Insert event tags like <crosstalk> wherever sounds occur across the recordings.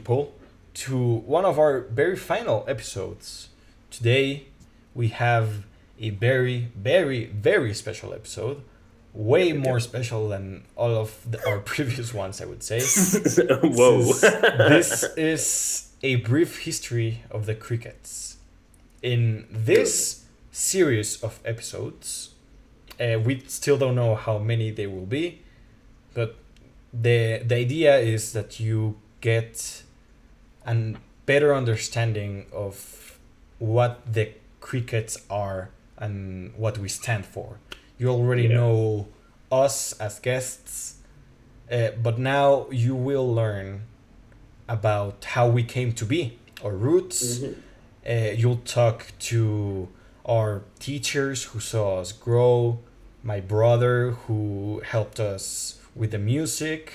People, to one of our very final episodes. Today, we have a very, very, very special episode. Way more special than all of the, our <laughs> previous ones, I would say. <laughs> Whoa. this is a brief history of the Creeketz. In this series of episodes, uh, we still don't know how many there will be, but the the idea is that you get a better understanding of what the Creeketz are and what we stand for. You already Yeah. know us as guests, uh, but now you will learn about how we came to be, our roots. Uh, you'll talk to our teachers who saw us grow, my brother who helped us with the music,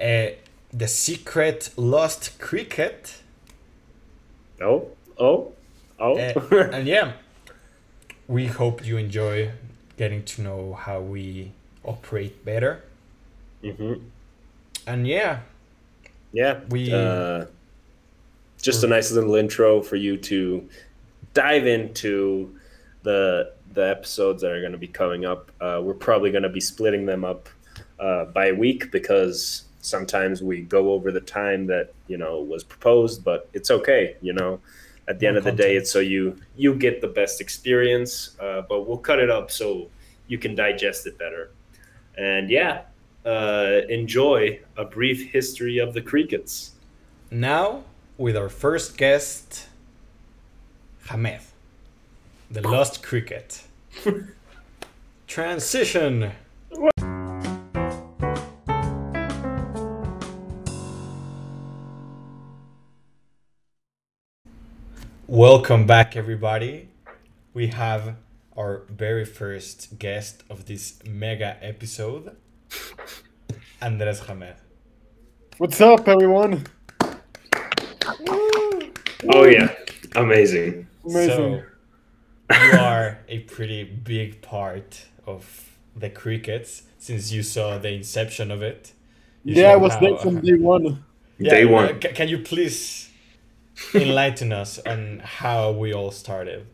uh, the secret lost cricket, Oh, oh, oh. uh, <laughs> and yeah, we hope you enjoy getting to know how we operate better. hmm And yeah, Yeah. We- Uh, just a nice little intro for you to dive into the the episodes that are going to be coming up. Uh, we're probably going to be splitting them up uh, by week because sometimes we go over the time that you know was proposed, but it's okay. You know, at the More end of the day, it's so you you get the best experience. Uh, but we'll cut it up so you can digest it better. And yeah, uh, enjoy a brief history of the Creeketz. now with our first guest, Hamed, the lost cricket. <laughs> Transition. Welcome back, everybody. We have our very first guest of this mega episode, Andres Hamed. What's up, everyone? Oh yeah, amazing. Amazing. So, you are a pretty big part of the Creeketz since you saw the inception of it. You yeah, I was there from day one. Day uh, one. can you please enlighten us on how we all started?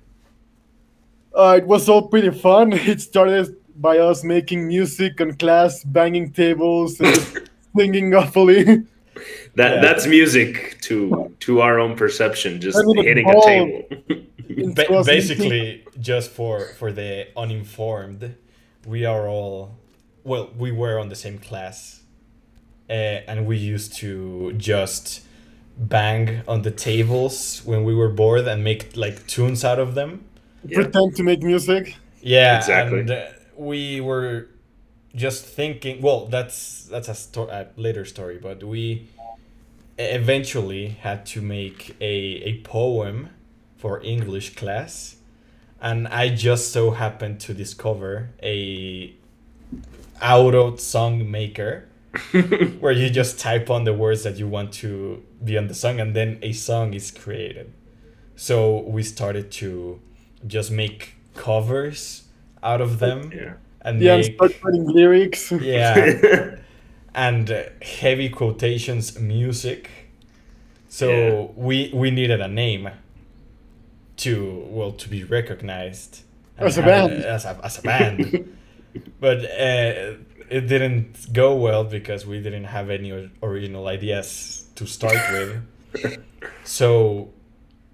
Uh, it was all pretty fun. <laughs> It started by us making music on class, banging tables, and <laughs> singing awfully. That Yeah. that's music to to our own perception, just I mean, hitting a table. Ba- basically, just for for the uninformed, we are all well. We were on the same class, uh, and we used to just bang on the tables when we were bored and make like tunes out of them. Yeah. pretend to make music. Yeah, Exactly. and uh, we were just thinking. Well, that's that's a, sto- a later story, but we eventually had to make a a poem for English class, and I just so happened to discover a auto song maker <laughs> where you just type on the words that you want to be on the song, and then a song is created. So we started to just make covers out of them Yeah. and Yeah, and make start writing lyrics. yeah <laughs> and uh, heavy quotations music so Yeah. we we needed a name to well to be recognized As a have- band. as a, as a band <laughs> but uh, it didn't go well because we didn't have any original ideas to start with <laughs> so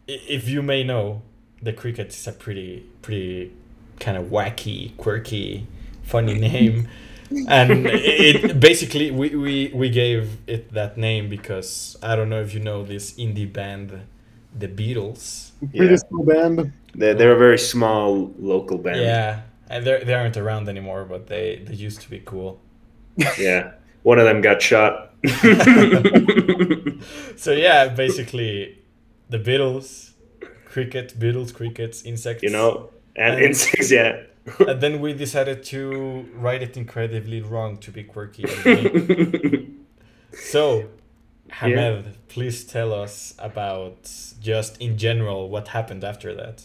if you may know the cricket is a pretty pretty kind of wacky quirky funny name <laughs> and it basically we, we we gave it that name because i don't know if you know this indie band the beatles Pretty Yeah. small band. they're, they're a very small local band. yeah and they they aren't around anymore but they they used to be cool <laughs> Yeah. One of them got shot. <laughs> so yeah basically the beatles cricket beatles crickets insects you know, and And- insects. Yeah. <laughs> and then we decided to write it incredibly wrong to be quirky. So, Hamed, please tell us about just in general what happened after that.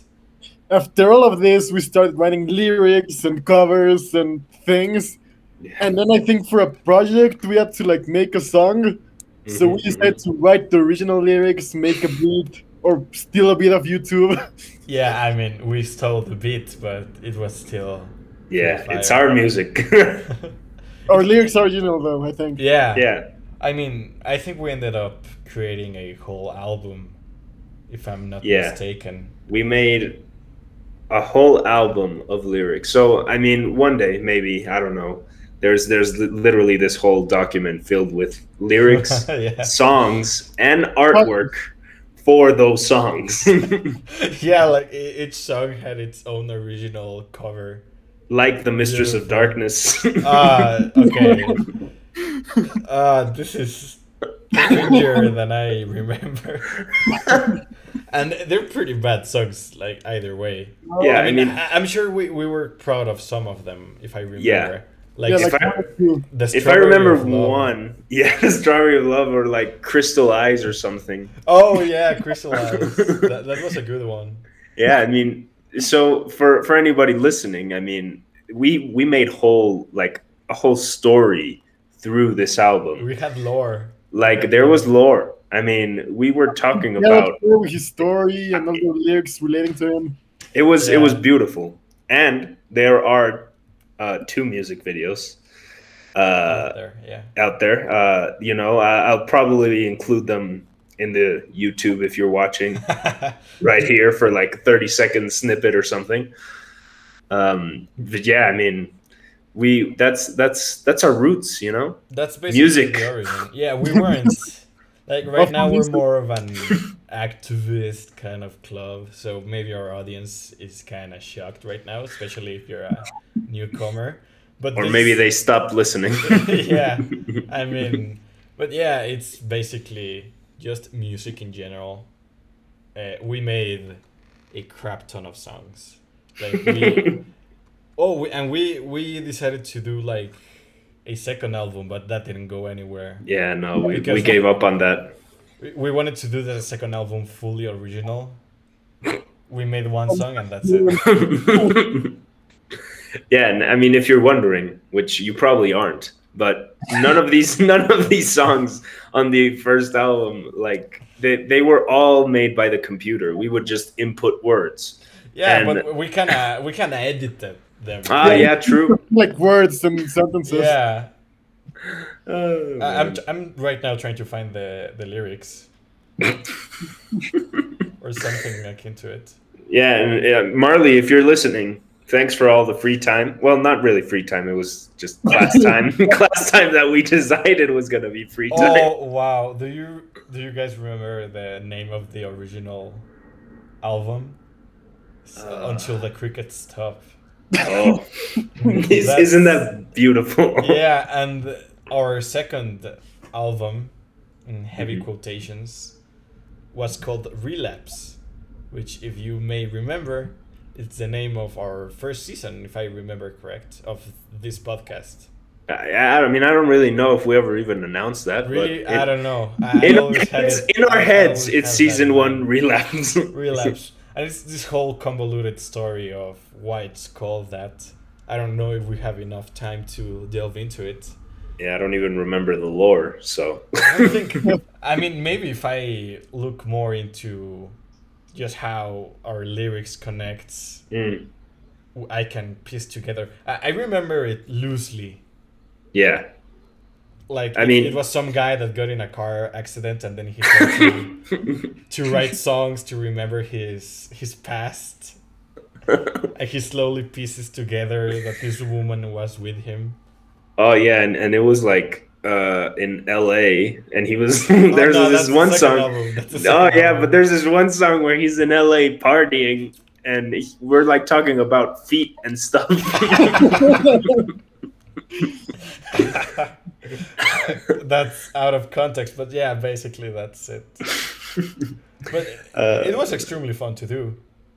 After all of this, we started writing lyrics and covers and things. Yeah. And then I think for a project, we had to like make a song. So we mm-hmm, decided to mm-hmm. write the original lyrics, make a beat, or steal a bit of YouTube. <laughs> Yeah, I mean, we stole the beat, but it was still. Yeah, Fire. it's our music. <laughs> Our lyrics are original though, I think. yeah. yeah. I mean, I think we ended up creating a whole album, if I'm not Yeah. mistaken. we made a whole album of lyrics. So I mean, one day maybe I don't know. There's there's li- literally this whole document filled with lyrics, <laughs> yeah. songs, and artwork for those songs, <laughs> yeah, like each song had its own original cover. like the Mistress of Darkness. Ah, okay. Uh, this is <laughs> cringier than I remember. And they're pretty bad songs, like either way. Oh, yeah, I I mean, mean, I- I'm sure we, we were proud of some of them, if I remember. Yeah. Like, yeah, if like I- one or two. the if I remember one, <laughs> yeah, Strawberry of Love or like Crystal Eyes or something. Oh yeah, Crystal Eyes. that, that was a good one. Yeah, I mean, so for for anybody listening, I mean, we we made whole like a whole story through this album. We had lore. Like there was lore. I mean, we were talking Yeah, about his story and all the lyrics relating to him. it was it was beautiful, and there are uh, two music videos uh, there, yeah. out there. Uh, you know, I, I'll probably include them in the YouTube if you're watching <laughs> right here for like 30 second snippet or something. Um, but yeah, I mean, we that's that's that's our roots, you know. That's basically Music. the origin. Yeah, we weren't <laughs> like right now we're more of an <laughs> activist kind of club. So maybe our audience is kind of shocked right now, especially if you're a newcomer. But Or this- maybe they stopped listening. <laughs> <laughs> yeah, I mean, but yeah, it's basically just music in general. Uh, we made a crap ton of songs. Like we, oh, we, and we we decided to do like a second album, but that didn't go anywhere. yeah, no, we, we gave up on that. We, we wanted to do the second album fully original. We made one song and that's it. <laughs> yeah, and I mean, if you're wondering, which you probably aren't, but none of these <laughs> none of these songs on the first album, like they, they were all made by the computer. We would just input words. Yeah, And- but we kind of we kind of edited them. Ah, yeah, true. Like words and sentences. yeah. <laughs> Oh, I- I'm. I'm right now trying to find the, the lyrics <laughs> or something akin to it. Yeah, and yeah, Marli, if you're listening, thanks for all the free time. Well, not really free time. It was just <laughs> class time. class time that we decided was gonna be free time. Oh wow! Do you do you guys remember the name of the original album? S- Uh. Until the crickets stop. Oh, <laughs> isn't that beautiful? <laughs> Yeah, and our second album, in heavy Mhm. quotations, was called Relapse, which, if you may remember, it's the name of our first season, if I remember correct, of this podcast. I, I mean, I don't really know if we ever even announced that. Really, but I don't know. I, I in, our heads, it- in our heads, it's season one relapse. <laughs> relapse and it's this whole convoluted story of why it's called that. I don't know if we have enough time to delve into it. Yeah, I don't even remember the lore. So. I <laughs> think i mean maybe if i look more into just how our lyrics connects Mm, i can piece together. I, I remember it loosely. Yeah, like I it- mean- it was some guy that got in a car accident and then he started to, <laughs> to write songs to remember his his past <laughs> and he slowly pieces together that this woman was with him. Oh yeah, and, and it was like uh in L.A. and he was <laughs> Oh, there's no, this the song. album, that's the Oh yeah, album. but there's this one song where he's in L.A. partying, and he- we're like talking about feet and stuff. <laughs> that's out of context, but yeah, basically that's it. <laughs> But Uh, it was extremely fun to do.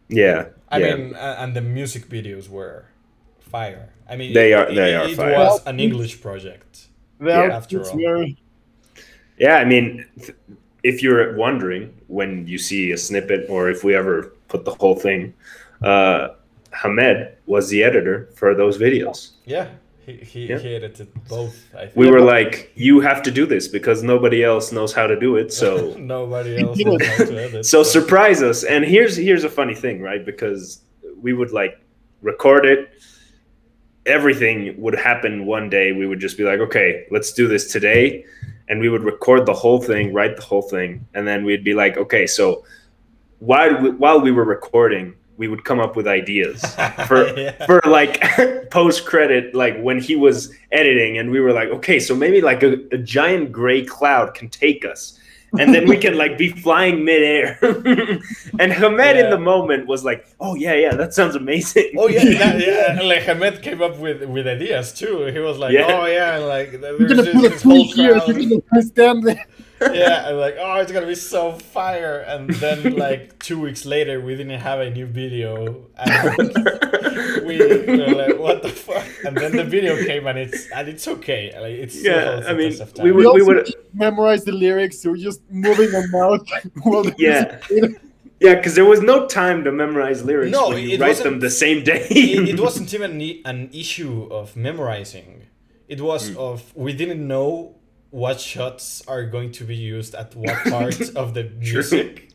yeah, I yeah. mean, uh, and the music videos were fire. I mean, They are- It, they are it fire. was an English project. The Yeah. After all. were Yeah, I mean, th- if you're wondering when you see a snippet or if we ever put the whole thing, uh, Hamed was the editor for those videos. Yeah, He he, Yeah. he edited both. I think. We were like, you have to do this because nobody else knows how to do it. So <laughs> nobody else knows how to edit. <laughs> so surprise us. And here's here's a funny thing, right? Because we would like record it. Everything would happen one day. We would just be like, okay, let's do this today. And we would record the whole thing, write the whole thing, and then we'd be like, okay, so while we, while we were recording, we would come up with ideas <laughs> for Yeah. for like <laughs> post credit, like when he was editing, and we were like, okay, so maybe like a, a giant gray cloud can take us, and then we can like be <laughs> flying midair. and Hamed in the moment was like, oh yeah, yeah, that sounds amazing. Oh yeah, that, yeah. Like Hamed came up with with ideas too. He was like, Yeah. "Oh yeah, like You're there's gonna this, put a this whole tree here. crowd." You're gonna stand there. yeah, <laughs> and like, oh, it's gonna be so fire. And then like <laughs> two weeks later, we didn't have a new video, and <laughs> we were like, what the fuck? And then the video came, and it's and it's okay. Like it's still Yeah, I mean, test of we time. would- We, also would- memorize the lyrics. So we're just moving our mouth while Yeah. yeah, because there was no time to memorize lyrics No, when you write them the same day. it, it wasn't even an issue of memorizing. It was Hmm. of we didn't know what shots are going to be used at what part <laughs> of the music,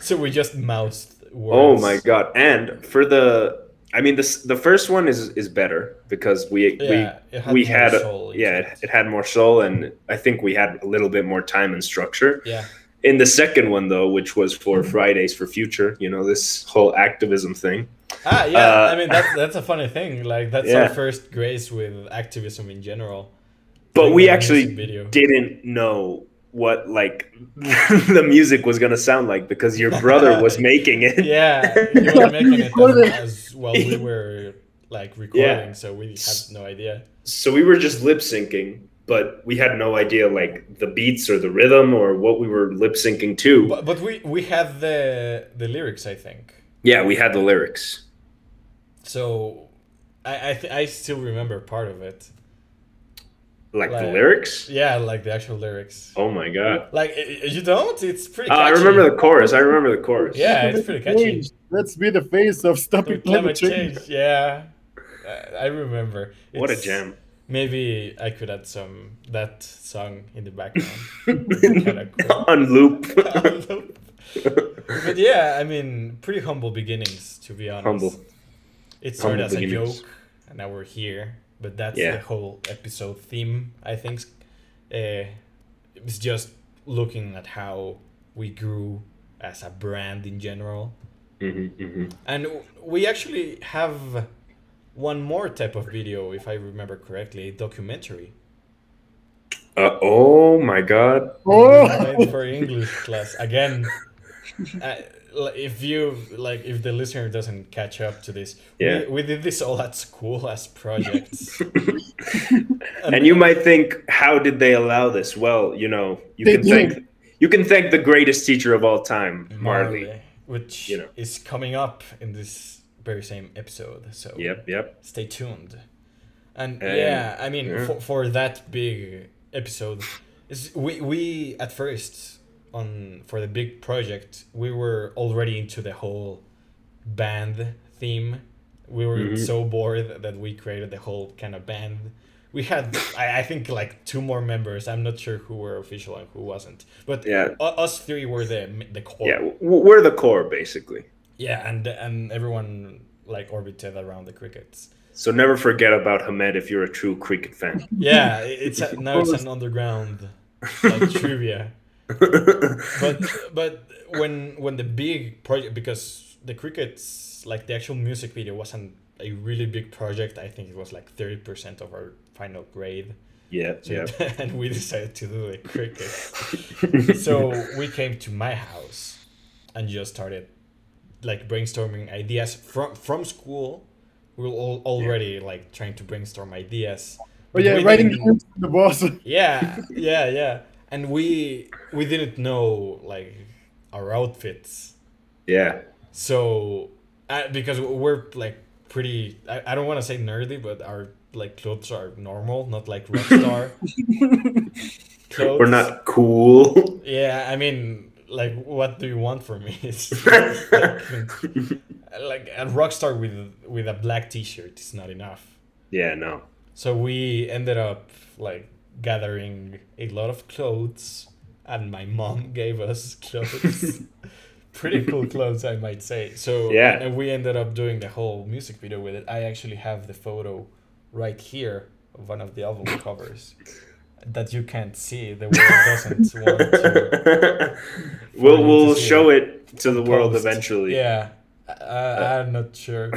so we just mouthed words. Oh my god! And for the, I mean, this the first one is is better because we Yeah, it had we we more had soul yeah it. it, had more soul and I think we had a little bit more time and structure. Yeah, In the second one though, which was for Fridays for Future, you know this whole activism thing. ah, yeah. Uh, I mean, that's that's a funny thing. Like that's Yeah. our first grace with activism in general. But we actually video. didn't know what like <laughs> the music was gonna sound like because your brother was <laughs> making it. Yeah, you <laughs> were making it as, as while we were like recording, so we had no idea. so we were just lip syncing but we had no idea like the beats or the rhythm or what we were lip syncing to But, but we we had the the lyrics, I think. yeah we had the lyrics So I I, th- I still remember part of it. Like, the lyrics Yeah, like the actual lyrics. oh my god Like i- i- you don't? It's pretty. Oh, i remember the chorus i remember the chorus Yeah, it's pretty catchy. Change. Let's be the face of stopping Climate climate change. change. Yeah, Uh, I remember. what a gem! Maybe I could add some that song in the background. <laughs> Kinda cool. <laughs> <laughs> on loop but yeah, I mean, pretty humble beginnings to be honest. Humble. It started Humble as a joke, and now we're here. But that's Yeah. the whole episode theme. I think uh, it's just looking at how we grew as a brand in general, Mhm, mhm. and we actually have one more type of video, if I remember correctly, documentary. Uh, oh my god Oh, <laughs> for English class again. Uh, if you like, if the listener doesn't catch up to this, Yeah. we, we did this all at school as projects. <laughs> and you might think how did they allow this well you know you can did. thank you can thank the greatest teacher of all time Marli Marli, which you know. is coming up in this very same episode. So yep yep stay tuned. And And- yeah, I mean, yeah. for, for that big episode, is we we at first on for the big project we were already into the whole band theme. We were Mhm. so bored that we created the whole kind of band. We had, I, I think, like two more members. I'm not sure who were official and who wasn't. But Yeah. us three were the the core. yeah we're the core basically Yeah, and and everyone like orbited around the Creeketz. So never forget about Hamed if you're a true cricket fan. Yeah, it's <laughs> a, now it's an underground like trivia. But <laughs> but when when the big project because the Creeketz like the actual music video wasn't a really big project. I think it was like thirty percent of our final grade. yeah, So yeah. <laughs> and we decided to do the cricket. <laughs> so we came to my house and just started like brainstorming ideas from from school. We were all already like trying to brainstorm ideas. Oh yeah, writing didn't- notes to the boss. yeah, yeah, yeah. And we we didn't know like our outfits, yeah. so uh, because we're like pretty. I, I don't want to say nerdy, but our like clothes are normal, not like rockstar <laughs> clothes. We're not cool. Yeah, I mean, like, what do you want from me? <laughs> It's like, <laughs> like a rockstar with with a black T-shirt is not enough. yeah, no. So we ended up like gathering a lot of clothes, and my mom <laughs> gave us clothes. <laughs> Pretty cool clothes, I might say. So Yeah. and we ended up doing the whole music video with it. I actually have the photo right here of one of the album <laughs> covers that you can't see. The world doesn't want to. we'll we'll see show it to the world eventually. Yeah, I, I'm not sure,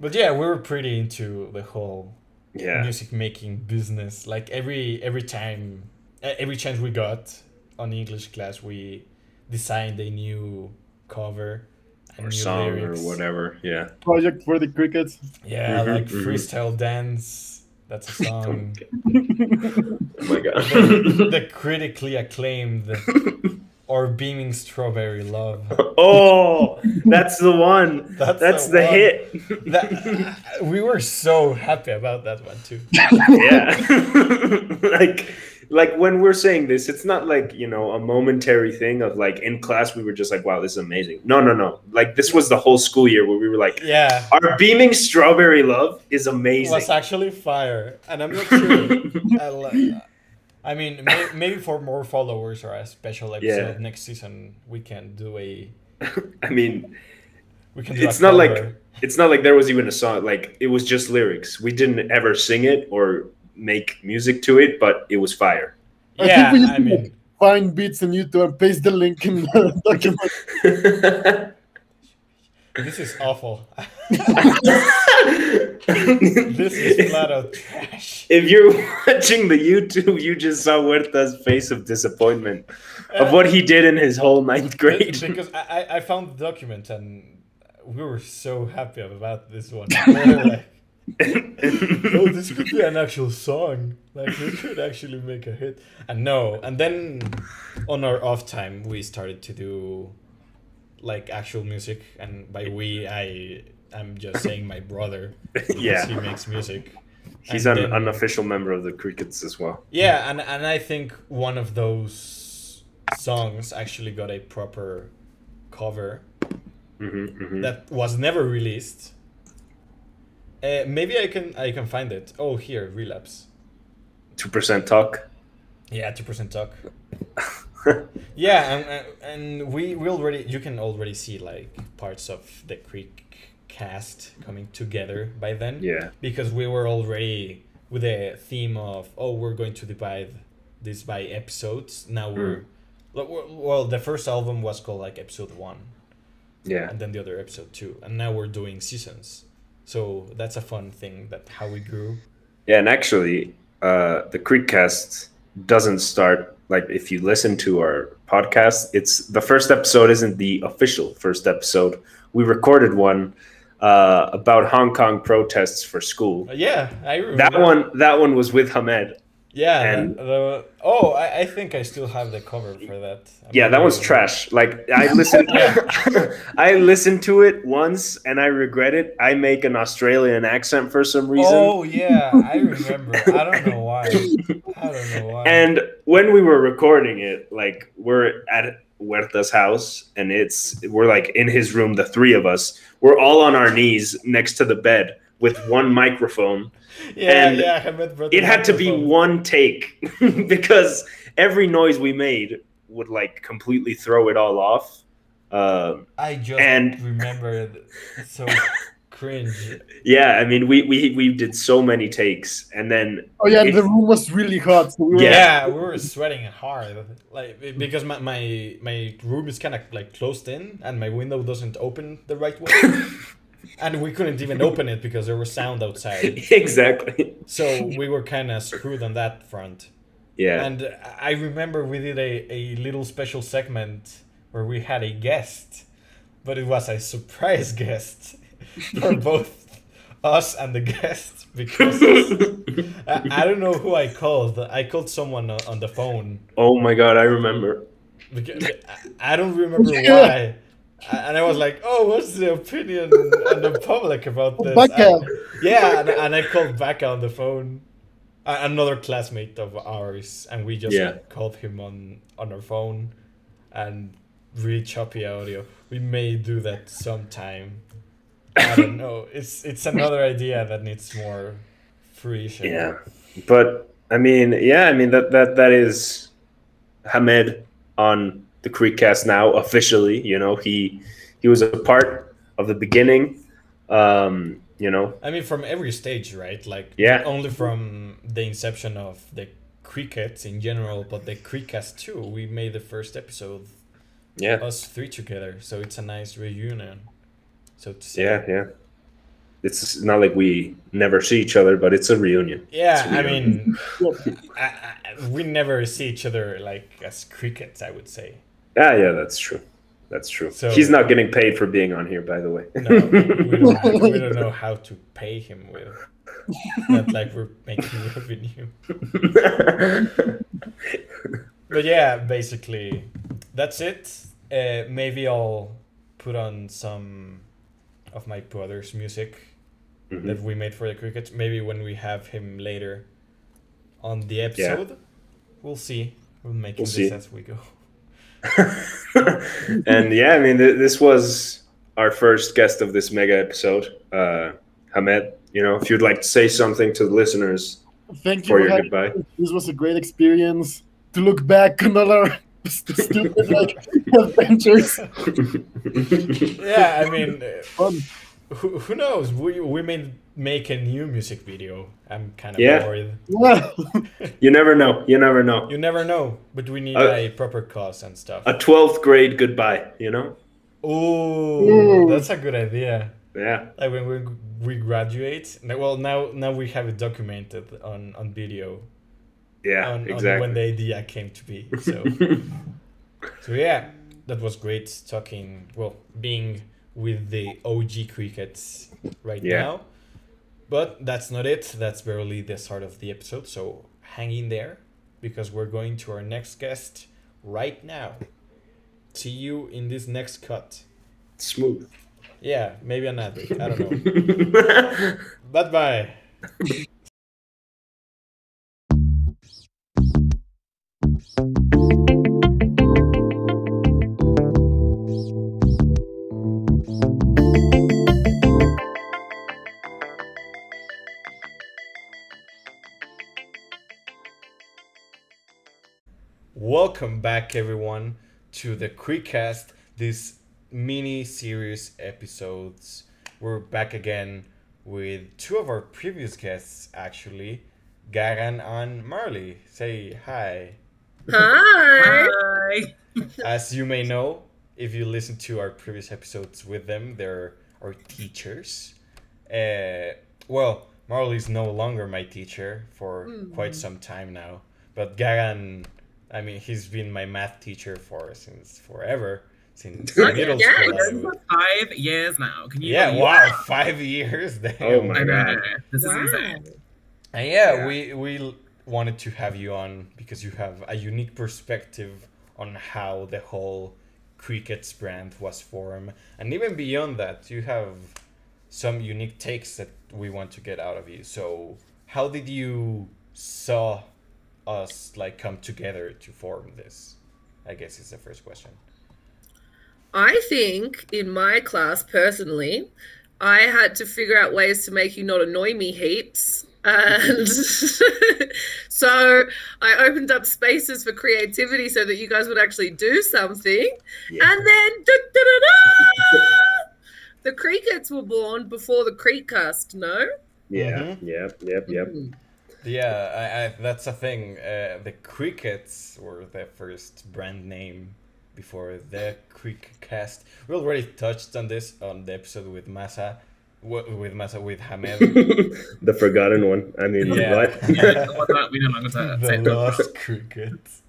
but yeah, we were pretty into the whole yeah. music making business. Like every every time, every chance we got on English class, we designed a new cover, a Or new song lyrics. or whatever. Yeah. Project for the Creeketz. Yeah, Mhm, like mhm. freestyle dance. That's a <laughs> song. Oh my god. the, the <laughs> critically acclaimed <laughs> or beaming strawberry love. <laughs> oh, that's the one. <laughs> That's That's, the the, one. hit. <laughs> That we were so happy about that one too. yeah. like like when we're saying this, it's not like, you know, a momentary thing of like in class we were just like, wow, this is amazing. No, no, no. Like this was the whole school year where we were like, Yeah, our beaming strawberry love is amazing. it amazing. was actually fire, and I'm not sure. I, mean, may, maybe for more followers or a special episode Yeah. next season, we can do a <laughs> I mean, we can do. it's a not like it's not like there was even a song like it was just lyrics. We didn't ever sing it or make music to it, but it was fire. I Yeah, think we just I mean, find beats on YouTube and paste the link in the <laughs> document. <laughs> this is awful. <laughs> this is flat out trash. If you're watching the YouTube, you just saw Huerta's face of disappointment of what he did in his whole ninth grade. because I, I I found the document and we were so happy about this one. Like, <laughs> oh, this could be an actual song. Like we could actually make a hit. And no, and then on our off time we started to do like actual music, and by we I I'm just saying my brother. <laughs> because Yeah. he makes music. He's And an then- unofficial member of the Creeketz as well. Yeah, and and I think one of those songs actually got a proper cover hmm hmm that was never released. Uh, maybe I can I can find it. Oh, here, relapse. Two percent talk. Yeah, two percent talk. <laughs> <laughs> Yeah, and, and we we already you can already see like parts of the Creek cast coming together by then. Yeah. because we were already with a theme of oh we're going to divide this by episodes. Now we're well, well the first album was called like episode one, Yeah. and then the other episode two, and now we're doing seasons. So that's a fun thing that how we grew. Yeah, and actually, uh, the Creekcast doesn't start like if you listen to our podcast. It's the first episode isn't the official first episode. We recorded one uh, about Hong Kong protests for school. Yeah, I remember That one, that one was with Hamed. Yeah, and- the, oh, I, I think I still have the cover for that. I'm Yeah, that one's really- trash. Like I <laughs> listened, <laughs> I listened to it once and I regret it. I make an Australian accent for some reason. Oh yeah, I remember. I don't know why. I don't know why. And when we were recording it, like we're at Huerta's house and it's we're like in his room, the three of us, we're all on our knees next to the bed with one microphone. Yeah, and yeah, I met brother It had to be microphone. one take <laughs> because every noise we made would like completely throw it all off. Um I just and- remembered so <laughs> cringe. yeah, I mean we we we did so many takes and then Oh yeah, It- the room was really hot. So we were Yeah. we were sweating hard, like because my my, my room is kind of like closed in, and my window doesn't open the right way, <laughs> and we couldn't even open it because there was sound outside. <laughs> exactly. So we were kind of screwed on that front. Yeah. And I remember we did a, a little special segment where we had a guest, but it was a surprise <laughs> guest for <laughs> both us and the guest because I, I don't know who I called. I called someone on the phone. oh my god, I remember. Because, I I don't remember why. And I was like, "Oh, what's the opinion on the public about this?" Becca. And- yeah, and, and I called Becca on the phone, another classmate of ours, and we just Yeah. called him on on our phone, and really choppy audio. We may do that sometime. I don't <laughs> know. It's it's another idea that needs more fruition. Yeah, but I mean, yeah, I mean that that that is Hamed on the Creekcast now officially. You know, he he was a part of the beginning. Um, you know, I mean, from every stage, right? Like, Yeah. only from the inception of the Creeketz in general, but the Creekcast too. We made the first episode, yeah, us three together, so it's a nice reunion. So to say. yeah, yeah. It's not like we never see each other, but it's a reunion. Yeah, a I reunion. mean, <laughs> I, I, we never see each other like as Creeketz. I would say. Ah, yeah, that's true. That's true. So- He's not getting paid for being on here, by the way. No, we don't, we don't <laughs> know how to pay him with. Not like we're making <laughs> revenue. But yeah, basically, that's it. Uh, maybe I'll put on some of my brother's music Mhm. that we made for the Creeketz. Maybe when we have him later on the episode, we'll see. We'll make We'll this see. as we go. <laughs> and yeah, I mean, th- this was our first guest of this mega episode, uh, Hamed. You know, if you'd like to say something to the listeners Thank you for for your goodbye. me. This was a great experience to look back on all our stupid like <laughs> adventures. <laughs> Yeah, I mean, uh, Fun. Who, who knows? We, we may make a new music video. I'm kind of Yeah. worried. Yeah. <laughs> you never know. You never know. You never know, but we need Uh, a proper cause and stuff. A 12th grade goodbye, you know? Oh, that's a good idea. Yeah. Like when we we graduate. Well, now now we have it documented on on video Yeah, on, on exactly. when the idea came to be. So <laughs> so yeah, that was great talking. Well, being with the OG Creeketz right Yeah. now. But that's not it. That's barely the start of the episode. So hang in there because we're going to our next guest right now. See you in this next cut. Smooth. Yeah, maybe an ad. I don't know. <laughs> Bye bye. Welcome back, everyone, to the Creekcast. This mini series episodes. We're back again with two of our previous guests, actually, Gagan and Marli. Say hi. Hi. Hi. As you may know, if you listen to our previous episodes with them, they're our teachers. Uh, well, Marli's no longer my teacher for quite some time now, but Gagan, I mean, he's been my math teacher for since forever, since <laughs> middle Yeah, school. I It's five years now. Can you Yeah, believe wow, that? <laughs> five years. Damn. Oh my I know. God. This Wow. is insane. And yeah, Yeah. we we wanted to have you on because you have a unique perspective on how the whole Creeketz brand was formed, and even beyond that, you have some unique takes that we want to get out of you. So, how did you saw us like come together to form this? I guess is the first question. I think in my class personally, I had to figure out ways to make you not annoy me heaps. <laughs> And <laughs> so I opened up spaces for creativity so that you guys would actually do something. Yeah. And then da-da-da-da, <laughs> the Creeketz were born before the creekcast, no? Yeah, Mhm. yep, yep, yep. Mm. Yeah, I, I, that's a thing. Uh, the Creeketz were the first brand name before the Quick Cast. We already touched on this on the episode with Massa, with Massa with Hamed. <laughs> the forgotten one. I mean, Yeah. what? What about we no longer say the say- lost Creeketz.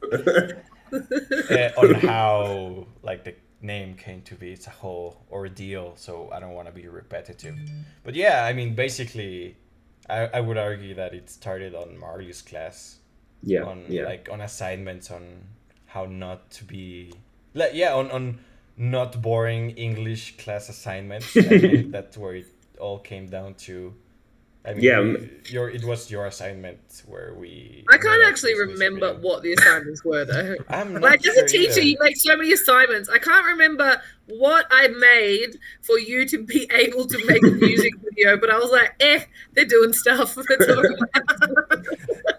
uh, on how like the name came to be. It's a whole ordeal, so I don't want to be repetitive. But yeah, I mean, basically, I, I would argue that it started on Marli's class. yeah, on yeah. like on assignments on how not to be like yeah on on not boring english class assignments I think <laughs> that's where it all came down to I mean, Yeah, we- your it was your assignment where we. I can't actually remember video. what the assignments were though. <laughs> I'm not Like as a teacher, either. you make so many assignments. I can't remember what I made for you to be <laughs> able to make a music <laughs> video, but I was like, eh, they're doing stuff. That's all right.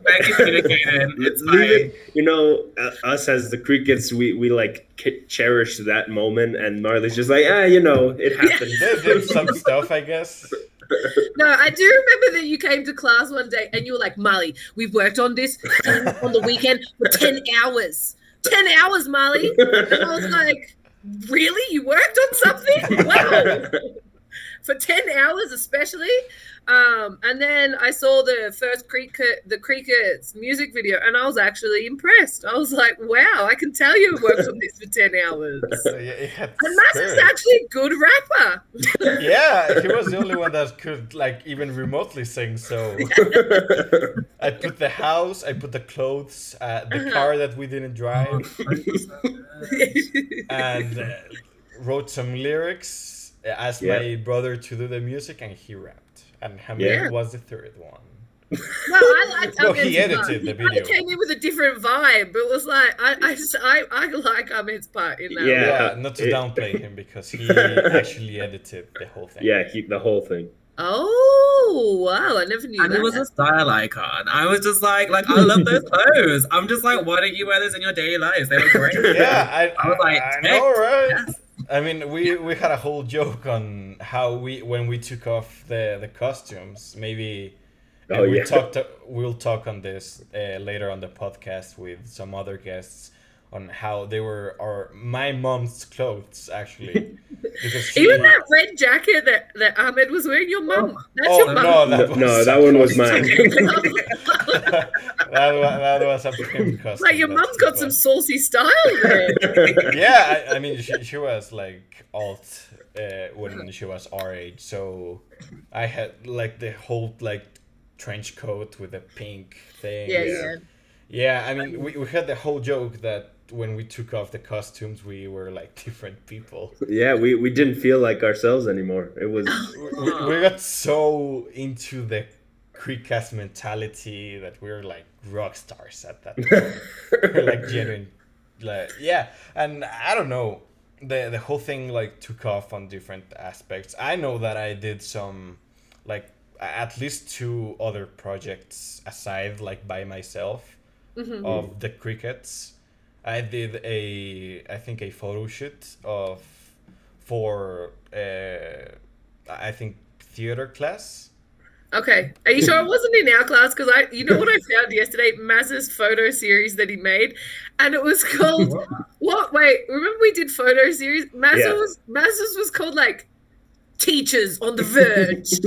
Very communicated. It's Leave it, you know, uh, us as the Creeketz, we, we like k- cherish that moment, and Marli's just like, ah, you know, it happened. They did some stuff, I guess. <laughs> No, I do remember that you came to class one day and you were like, Molly, we've worked on this on the weekend for 10 hours. 10 hours, Molly. And I was like, really? You worked on something? Wow. <laughs> For 10 hours, especially. Um, and then I saw the first cricket, the Creeketz music video, and I was actually impressed. I was like, wow, I can tell you worked on this for 10 hours. <laughs> So, yeah, And is actually a good rapper. <laughs> Yeah, he was the only one that could like even remotely sing. So <laughs> I put the house, I put the clothes, uh, the Uh-huh. car that we didn't drive, and uh, wrote some lyrics. Uh, Asked Yeah. my brother to do the music, and he rapped. And Hamed Yeah. was the third one. No, I liked <laughs> No, Ahmed's he edited part. the He kinda video. came in with a different vibe. It was like I, I, just- I, I like Ahmed's part in that. Yeah. Yeah, not to it- downplay <laughs> him because he actually <laughs> edited the whole thing. yeah, he, the whole thing. Oh wow! I never knew And that. it was a style icon. I was just like, like I love those clothes. I'm just like, why don't you wear those in your daily lives? They look great. yeah, I, I was like, I know, right? yes. I mean, we we had a whole joke on how we when we took off the the costumes. Maybe Oh, we yeah. talked. We'll talk on this uh, later on the podcast with some other guests on how they were our my mom's clothes actually <laughs> because Even that red jacket that, that Ahmed was wearing. Your mum. That's oh your mum. no that No, was no, that one was mine. <laughs> that, was, that was a pimp costume. like your that's mum's got some saucy style there. <laughs> yeah, I, I mean, she, she was like alt uh, when she was our age, so I had like the whole like trench coat with the pink thing. yeah, Yeah. Yeah. Yeah, I mean, we, we had the whole joke that when we took off the costumes, we were like <laughs> different people. yeah, we, we didn't feel like ourselves anymore. It was <laughs> We, we, we got so into the Creekcast mentality that we were like rock stars at that point. <laughs> We're like genuine like yeah and i don't know the the whole thing like took off on different aspects i know that i did some like at least two other projects aside like by myself Mhm. of the Creeketz i did a i think a photo shoot of for uh i think theater class Okay. Are you sure it wasn't in our class? Because I, you know what I found yesterday? Maz's photo series that he made, and it was called <laughs> what? Wait, remember we did photo series? Maz's Yeah. was Maz's was called like Teachers on the Verge.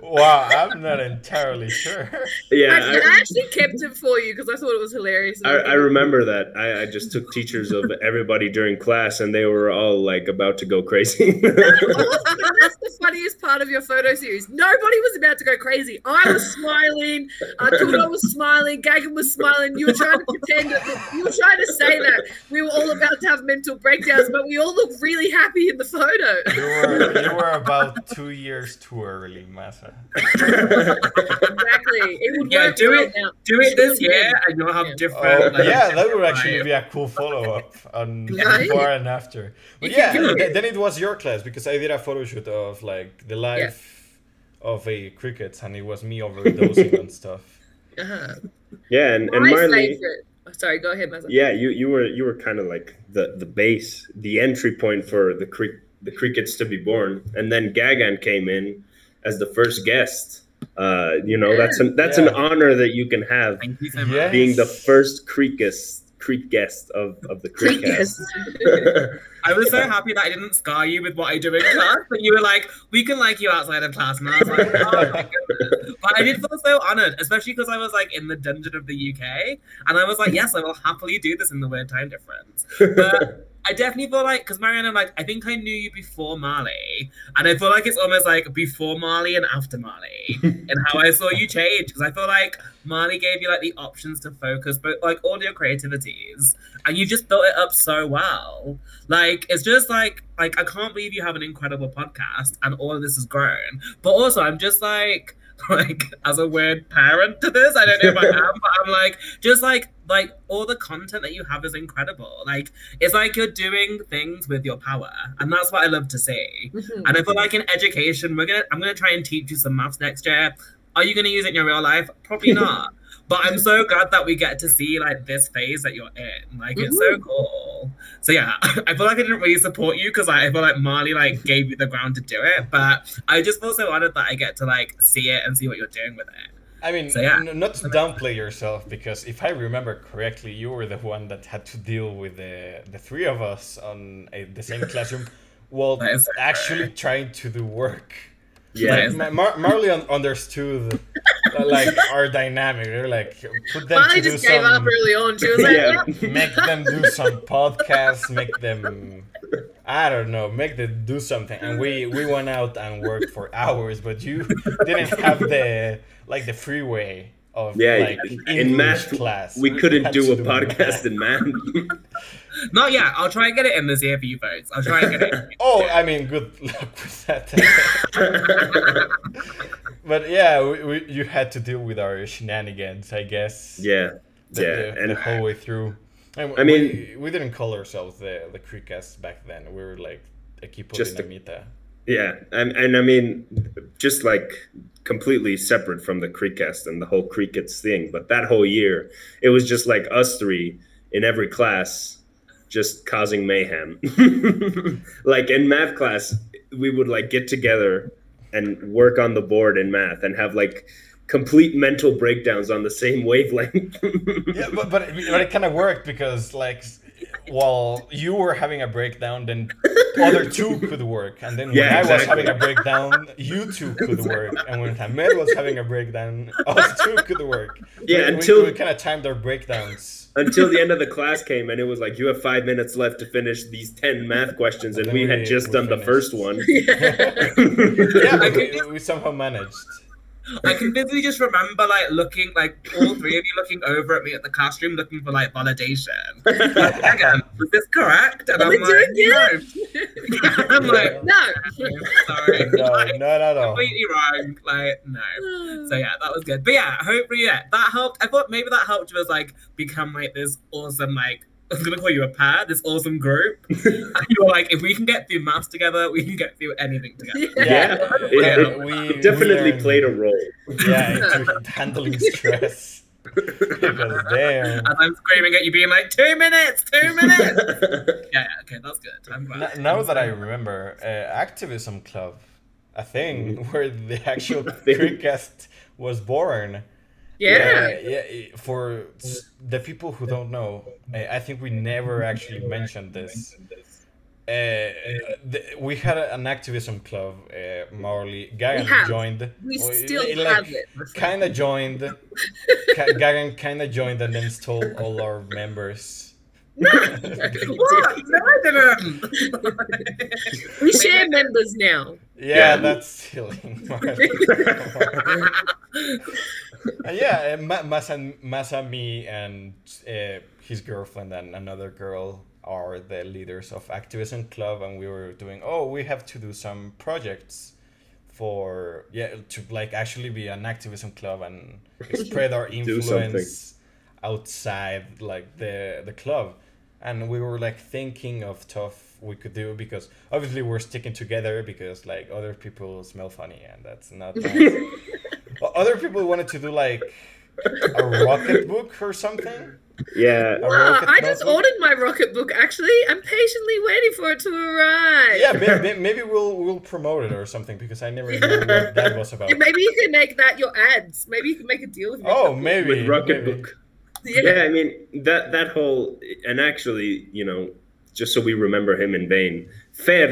<laughs> wow i'm not entirely sure yeah. I, I- I actually kept it for you because I thought it was hilarious. I, I remember that. I, I just took teachers of everybody during class, and they were all like about to go crazy. <laughs> That's the funniest part of your photo series. Nobody was about to go crazy. I was smiling. Arturo was smiling. Gagan was smiling. You were trying to pretend that you were trying to say that we were all about to have mental breakdowns, but we all look really happy in the photo. you were you were about two years too early massa Exactly. It would Yeah, work do right it- now. Do it this year, and you'll have Yeah. different. Oh, like, yeah, that would actually be a cool follow up on <laughs> Right? before and after. But You yeah, can do th- it. then it was your class because I did a photo shoot of like the life of a cricket, and it was me overdosing on <laughs> stuff. Uh-huh. yeah, and, and My Marli. favorite. Oh, sorry, go ahead, Mazza. Yeah, you, you were you were kind of like the the base, the entry point for the crick the Creeketz to be born, and then Gagan came in as the first guest. Uh, you know, that's an that's an honor that you can have, Thank you so much. Yeah. being the first creekest creek guest of of the Creek creekcast. <laughs> I was so happy that I didn't scar you with what I do in class, but you were like, we can like you outside of class. And I was like, oh. But I did feel so honored, especially because I was like in the dungeon of the UK. And I was like, yes, I will happily do this in the weird time difference. But <laughs> I definitely feel like because Mariana, like I think I knew you before Marli, and I feel like it's almost like before Marli and after Marley, and how I saw you change. Because I feel like Marli gave you like the options to focus, but like all your creativities, and you just built it up so well. Like it's just like like I can't believe you have an incredible podcast, and all of this has grown. But also, I'm just like <laughs> like as a weird parent to this. I don't know if I am, but I'm like just like like all the content that you have is incredible. Like it's like you're doing things with your power, and that's what I love to see. Mhm. And I feel like in education, we're gonna I'm gonna try and teach you some maths next year. Are you gonna use it in your real life? Probably <laughs> not. But I'm so glad that we get to see like this phase that you're in. Like it's so mm-hmm. cool. So yeah, <laughs> I feel like I didn't really support you because I feel like Marli like gave you the ground to do it. But I just feel so honored that I get to like see it and see what you're doing with it. I mean, So, yeah. n- not to downplay yourself, because if I remember correctly, you were the one that had to deal with the the three of us on a, the same classroom, while <laughs> actually trying to do work. Yeah. Yes. Ma- Mar- Marli un- understood like <laughs> our dynamic. They're like put them Marli to do just gave up some, early on. She was like, Yeah. "Yep." <laughs> make them do some podcasts, make them. I don't know, make them do something, and we we went out and worked for hours, but you didn't have the like the freeway of Yeah, like in English math, class. we couldn't do to a podcast math. in math. <laughs> Not yet. I'll try and get it in this year for you folks. I'll try and get it. in. <laughs> Oh, I mean, good luck with that. <laughs> but yeah, we, we, you had to deal with our shenanigans, I guess. yeah, the, yeah, the, and the whole way through. And I mean- we didn't call ourselves the the Creekcast back then. We were like Equipo Just a- Dinamita. yeah, and and I mean, just like completely separate from the Creekcast and the whole Creeketz thing, but that whole year, it was just like us three in every class, just causing mayhem. <laughs> like in math class, we would like get together and work on the board in math and have like complete mental breakdowns on the same wavelength. <laughs> Yeah, but but it, but it kind of worked because like while you were having a breakdown, then other two could work, and then when Yeah, I was having a breakdown, you two could work, and when Hamed was having a breakdown, <laughs> us two could work. Yeah, we, until- we, kind of timed our breakdowns. Until the end of the class came and it was like you have five minutes left to finish these 10 math questions and Then we we- had just we done the first one. <laughs> Yeah, <laughs> but I we, we somehow managed. I can vividly just remember like looking like all three of you looking over at me at the classroom looking for like validation. <laughs> Like, Megan, was this correct? And Are we I'm doing like, no. <laughs> I'm like, no. sorry. <laughs> No, Like, no, no, no. completely wrong. Like, no. <sighs> So yeah, that was good. But yeah, hopefully yeah, that helped. I thought maybe that helped you as like become like this awesome like I was gonna call you a pair, this awesome group. <laughs> and you were like, if we can get through maths together, we can get through anything together. Yeah, it- Yeah, it- we- it definitely we learned- played a role Yeah, <laughs> handling stress. because damn. As I'm screaming at you, being like, two minutes, two <laughs> minutes. yeah, yeah, okay, that's good. I'm glad. N- now that I remember, uh, Activism Club, a thing Mm-hmm. where the actual thing. Was born. Yeah. Uh, yeah. For the people who don't know, I think we never actually mentioned this. Uh, the, we had an activism club. Uh, Marli Gagan have. joined. We still it- have it. Kind of joined. Ka- Gagan kind of joined and then stole all our members. What? <laughs> No, <laughs> I didn't. We share members now. Yeah, Yeah. that's silly. <laughs> Uh, yeah, uh, Ma- Masa, Masami and uh, his girlfriend and another girl are the leaders of Activism Club, and we were doing. Oh, we have to do some projects for yeah to like actually be an activism club and <laughs> spread our influence outside like the the club and we were like thinking of stuff we could do because obviously we're sticking together because like other people smell funny and that's not <laughs> nice. Well, other people wanted to do like a rocket book or something yeah A Ah, I just notebook? ordered my rocket book. Actually, I'm patiently waiting for it to arrive. yeah maybe, <laughs> maybe we'll we'll promote it or something because i never <laughs> knew what that was about And maybe you can make that your ads. Maybe you can make a deal with me. oh maybe with rocket maybe. book Yeah. yeah i mean that that whole and actually you know just so we remember him in vain fer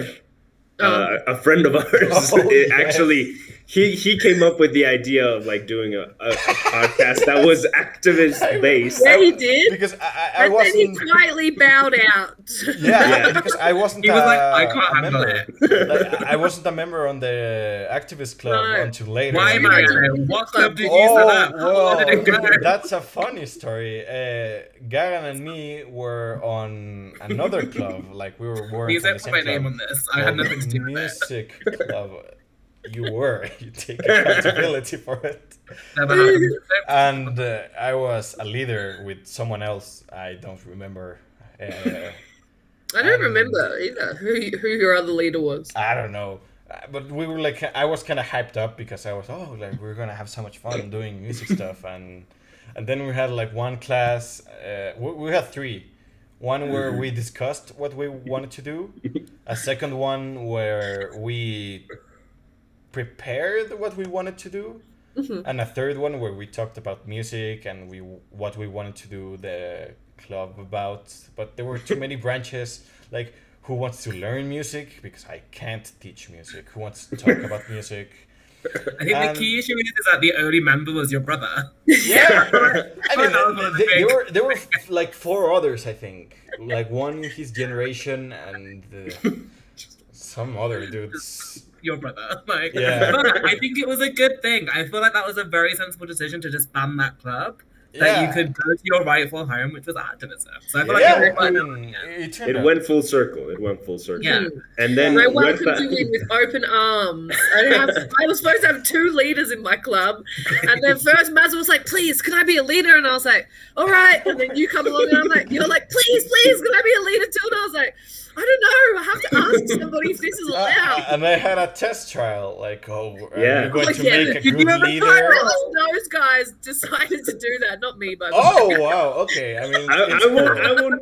uh, a friend of ours <laughs> Oh, it yes. actually he he came up with the idea of like doing a, a, a podcast that was <laughs> activist based Yeah, he did. because I, I, I And then he wasn't. quietly bowed out. <laughs> Yeah, Yeah. because I wasn't. He was like, uh, "I can't a handle member. it." <laughs> Like, I wasn't a member on the activist club No. until later. Why, And- Mariano? What club did you Oh, set up? How did it go? whoa, that's a funny story. Uh, Gagan and me were on another club, like we were working Please on don't the put same my name on this. I had nothing to do with it. Music club. You were. <laughs> You take accountability for it. And uh, I was a leader with someone else. I don't remember. Uh, I don't Um, remember either who who your other leader was. I don't know. Uh, But we were like, I was kind of hyped up because I was, oh, like we're gonna have so much fun doing music stuff, and and then we had like one class. Uh, we, we had three. One where we discussed what we wanted to do. A second one where we prepared what we wanted to do, Mhm. and a third one where we talked about music and we what we wanted to do the club about. But there were too <laughs> many branches. Like who wants to learn music because I can't teach music. Who wants to talk about music? <laughs> I think Um, the key issue is, is that the only member was your brother. Yeah, <laughs> I mean, That was the there were there were like four others, I think. Like one his generation and uh, some other dudes. Your brother. <laughs> Like, Yeah. but I think it was a good thing. I feel like that was a very sensible decision to just ban that club. That Yeah. you could go to your rightful home, which was activism. So I feel Yeah, like I it mean, mm, it turned it went full circle it went full circle Yeah. and then I went welcomed back- you in with open arms. I, didn't have, I was supposed to have two leaders in my club, and then first Maz was like, "Please, can I be a leader?" And I was like, "All right." And then you come along, and I'm like, "You're like, please, please, can I be a leader too?" And I was like, "I don't know. I have to ask somebody if this is <laughs> Uh, allowed." and they had a test trial, like, oh, are Yeah. you going Oh, to yeah. make a Did you good ever leader? Those- Those guys decided to do that, not me, by the way. Oh wow, okay. I mean, I, I won't. I won't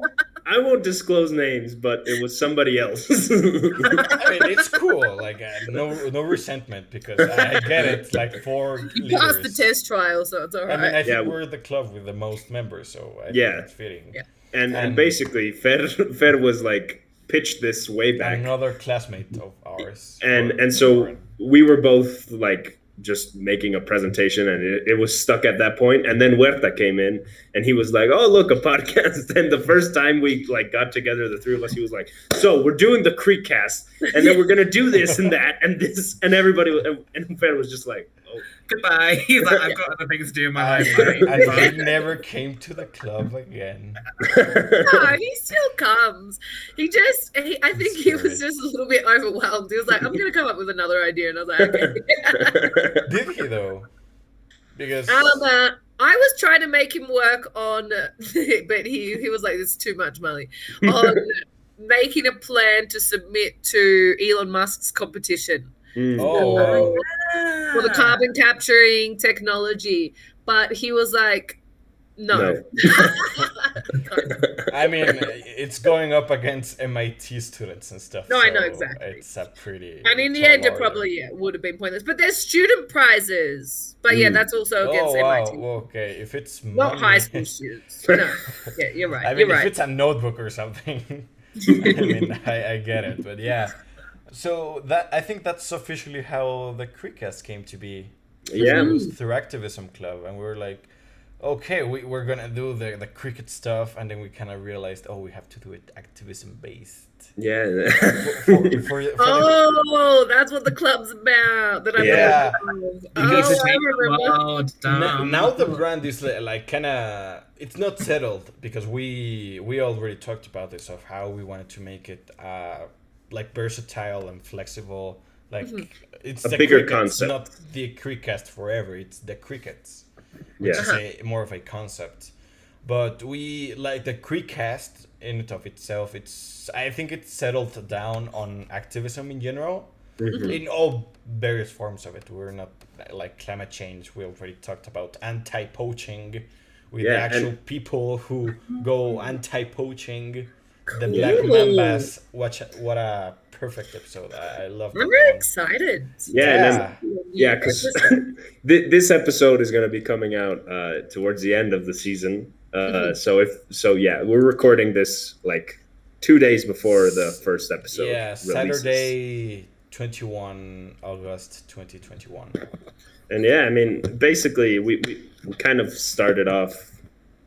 I won't disclose names but it was somebody else <laughs> I mean, it's cool. Like, uh, no, no resentment because I get it. Like four You passed the test trial, so it's all right. I mean, I think Yeah. we're the club with the most members, so I Yeah. think it's fitting. Yeah. and and And- basically Fer <laughs> Fer was like pitched this way back. Another classmate of ours. and and so we were both like just making a presentation and it, it was stuck at that point. And then Huerta came in and he was like oh look a <laughs> podcast. And the first time we like got together the three of us he was like so we're doing the Creekcast and then we're gonna do this and that and this and everybody and, Fer was just like Goodbye. He's <laughs> like, I've got other things to do in my and, life. and Bye. he never came to the club again. no, <laughs> he still comes. He just, he, I think he was just a little bit overwhelmed. He was like, I'm going to come up with another idea. And I was like, okay. <laughs> Did he though? Because um, uh, I was trying to make him work on, but he, he was like, this is too much money, on making a plan to submit to Elon Musk's competition Mm. oh wow. for the carbon capturing technology. But he was like, no. <laughs> I mean, it's going up against MIT students and stuff. No, I know exactly. It's a pretty. and in the tall end, it probably yeah, would have been pointless. But there's student prizes. But yeah, Mm. that's also against Oh wow. MIT. Okay, if it's Not money- high school <laughs> students. No. Yeah, you're right. I mean, you're if right. it's a notebook or something, <laughs> I mean, I, I get it, but yeah. So that I think that's officially how the Creekcast came to be. yeah It was through Activism Club, and we were like, okay, we, we're gonna do the the cricket stuff, and then we kind of realized, oh, we have to do it activism based. yeah For, <laughs> for, for, the- Oh, that's what the club's about. That I'm Yeah. gonna- You need Oh, I take the remember. world Now, now the brand is li- like kind of it's not settled because we we already talked about this of how we wanted to make it uh like versatile and flexible like it's A the bigger Creeketz, concept. not the Creekcast forever it's the Creeketz which Yeah. is a, more of a concept but we like the Creekcast in and of itself it's i think it's settled down on activism in general Mhm. in all various forms of it. We're not like climate change. We already talked about anti-poaching with the actual and- people who go anti-poaching. The black Cool. mambas. Watch what a perfect episode. I, I love that I'm really one. excited. yeah and then yeah because <laughs> this episode is going to be coming out uh, towards the end of the season uh, Mm-hmm. so if so yeah we're recording this like two days before the first episode. yeah, releases. Saturday, 21 August 2021. And yeah, I mean, basically, we, we, we kind of started off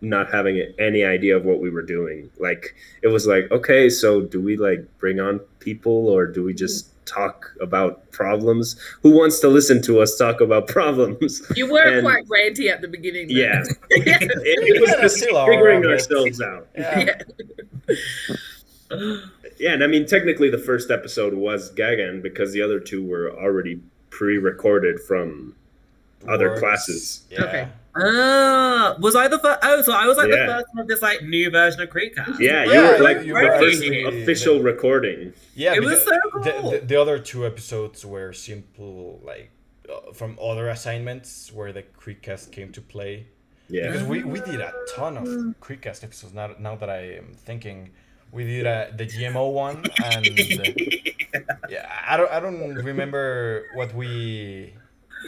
not having any idea of what we were doing. Like, it was like, okay, so do we like bring on people or do we just talk about problems? Who wants to listen to us talk about <laughs> problems? You were And- quite ranty at the beginning. though. Yeah. <laughs> yeah. <laughs> It, it was Yeah, just figuring but- ourselves out. Yeah. Yeah, and I mean, technically, the first episode was Gagan because the other two were already pre-recorded from other classes. Yeah. Okay. Ah, was I the first? Oh, so I was like Yeah. the first one of this like new version of Creekcast. Yeah, you Yeah, were like you the were first actually official recording. Yeah, It was because so the, cool. the, the other two episodes were simple, like uh, from other assignments where the Creekcast came to play. Yeah, Because we, we did a ton of Creekcast episodes. Now now that I am thinking, we did uh, the GMO one, and uh, <laughs> yeah, I don't I don't remember what we.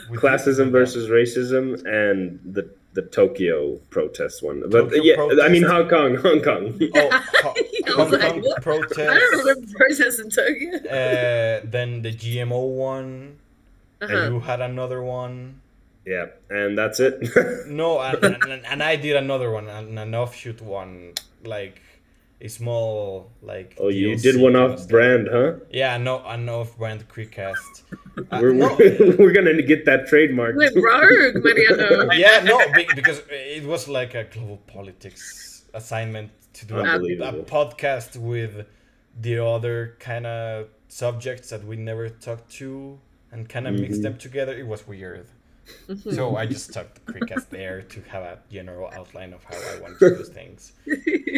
We classism with that. versus racism and the the Tokyo protest one. But Tokyo yeah, I mean. Hong Kong, Hong Kong. Oh, Ho- <laughs> Hong was like, Kong what? I protest. don't remember protests in Tokyo. Uh, then the GMO one, Uh-huh. and you had another one. yeah, and that's it. <laughs> No, and, and, and I did another one, an, an offshoot one, like a small like. oh, you did one off brand, huh? Yeah, no, an off-brand Creekcast. <laughs> Uh, We're, no, we're <laughs> gonna get that trademark. We're rogue, Mariano. <laughs> yeah, no, because it was like a global politics assignment to do a, a podcast with the other kind of subjects that we never talked to and kind of mix Mhm. them together. It was weird. So I just took the Creekcast there to have a general outline of how I want to do things.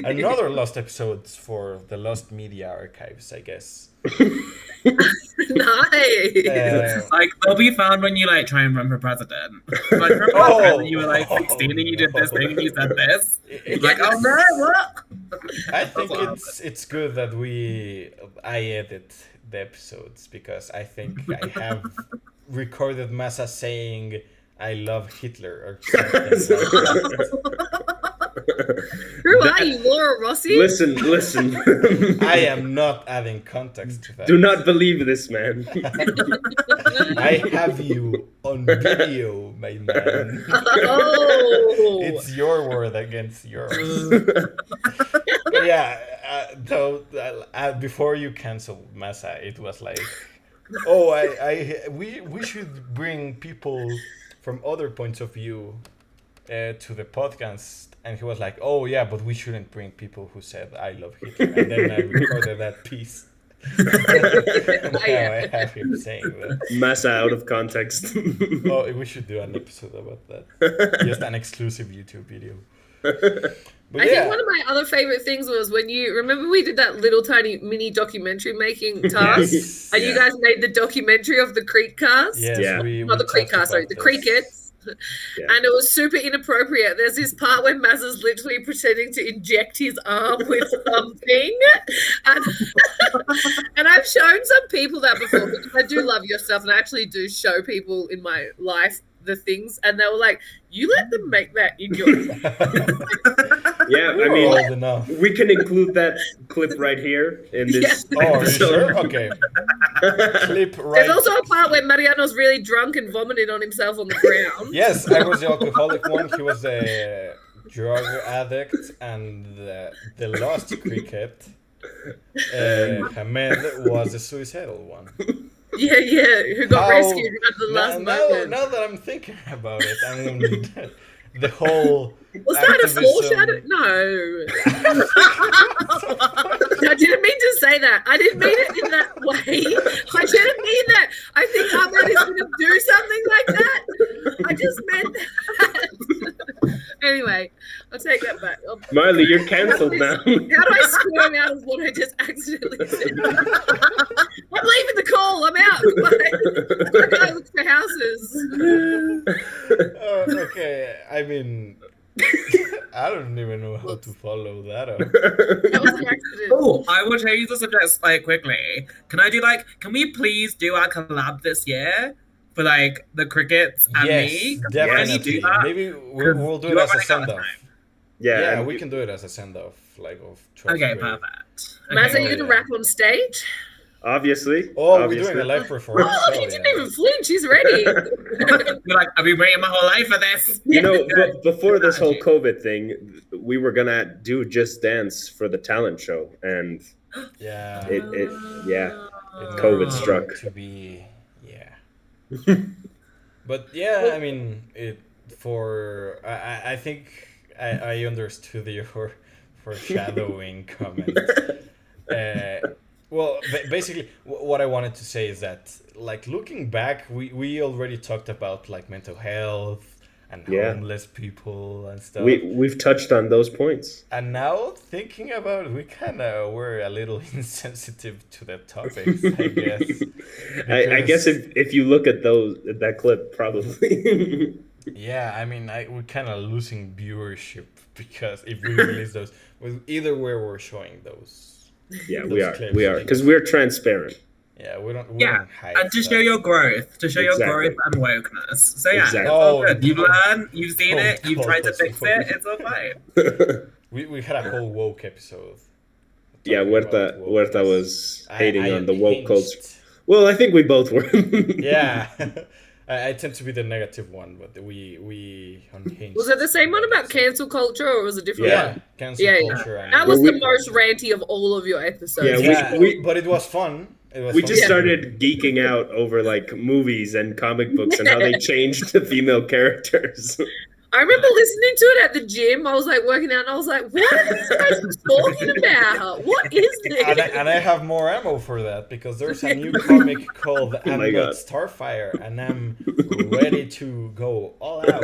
Another lost episodes for the Lost Media Archives, I guess. <laughs> nice. Uh, Like they'll be found when you like try and run for president. Like remember Oh. that time when you were like 16 and you did this thing and you said this? it- Like oh no, what? I think what it's it's good that we I edit the episodes because I think I have recorded Massa saying I love Hitler or <laughs> something. that. Who are you, Laura Rossi? listen, listen. <laughs> I am not adding context to that. Do not believe this man. <laughs> I have you on video, my man. Oh. It's your word against yours. Yeah, uh, though uh, uh, before you cancel Massa, it was like, oh, I, I, we, we should bring people from other points of view uh, to the podcast, and he was like, oh yeah, but we shouldn't bring people who said I love Hitler, and then I recorded that piece. <laughs> I have him saying that. Massa out of context. Oh, we should do an episode about that. Just an exclusive YouTube video. But I yeah. think one of my other favorite things was when you remember we did that little tiny mini documentary making task, <laughs> Yes. and you guys made the documentary of the Creekcast. Yes, Yeah. we, Not we the Creek talked cast, sorry, about the this. Creeketz. Yeah. And it was super inappropriate. There's this part where Maz is literally pretending to inject his arm with <laughs> something. And, <laughs> and I've shown some people that before because I do love your stuff and I actually do show people in my life the things. And they were like, You let them make that in your <laughs> <laughs> yeah, I We're mean, old enough. we can include that clip right here in this Oh, are you sure? Okay. <laughs> Clip right. There's also a part where Mariano's really drunk and vomited on himself on the ground. Yes, I was the alcoholic one. He was a drug addict, and the, the lost cricket. Uh, Hamed was the suicidal one. Yeah, yeah, who got How- rescued at the last now, moment. now that I'm thinking about it, I mean, <laughs> the whole. Was that a activism- foreshadow? No. <laughs> I didn't mean to say that. I didn't mean it in that way. I didn't mean that. I think Hamed is going to do something like that. I just meant that. <laughs> anyway, I'll take that back. I'll- Marli, you're cancelled <laughs> now. How do I squirm out of what I just accidentally said? I'm leaving the call. I'm out. Goodbye. I gotta look for houses. Uh, okay, I mean, <laughs> I don't even know how to follow that up. That was an accident. <laughs> Oh, I will change the subject like quickly. Can I do like? Can we please do our collab this year for like the Creeketz and yes, me? definitely. Do that? Maybe we'll, we'll do it as a already got send off. yeah, Yeah, and we can do it as a send off. like of 12th Okay, grade. perfect. Matt, are Okay. you gonna rap on stage? Obviously. Oh, obviously. we're doing a live performance. Oh, Hell he didn't yeah. even flinch. He's ready. <laughs> You're like, I've been waiting my whole life for this. You know, <laughs> b- before this whole COVID thing, we were gonna do Just Dance for the talent show, and Yeah. It- it- yeah. it COVID struck. To be, yeah. <laughs> but yeah, I mean, it for I I- I think I I understood your foreshadowing comment. Uh, well, basically, what I wanted to say is that, like, looking back, we, we already talked about like mental health and Yeah. homeless people and stuff. we we've touched on those points. And now thinking about it, we kind of were a little <laughs> insensitive to that topic I <laughs> guess. I, I guess if if you look at those at that clip, probably. <laughs> Yeah, I mean, I, we're kind of losing viewership because if we release those, either way we're showing those. Yeah, we are. clips. We are because we're transparent. Yeah, we don't. We Yeah, don't hide And to show stuff. your growth, to show Exactly. your growth and wokeness. So yeah, Exactly. it's all Oh. You've learned, you've seen don't it, you've call tried to fix woke. it. It's all fine. <laughs> we we had a whole woke episode. yeah, talking Huerta Huerta was hating I on the woke unhinged. culture. Well, I think we both were. Yeah, <laughs> <laughs> I, I tend to be the negative one, but we we unhinged. was it the same one about cancel culture, or was it different Yeah, one? cancel Yeah, yeah. culture. and- That was Well, the we- most ranty of all of your episodes. Yeah, we- yeah, we- but it was fun. It was we fun just to started geeking out over like movies and comic books and how they <laughs> changed the female characters. <laughs> I remember listening to it at the gym. I was like working out, and I was like, "What are these guys <laughs> talking about? What is this?" and I, and I have more ammo for that because there's a new <laughs> comic called <laughs> Oh I'm my Not God. Starfire, and I'm ready to go all out.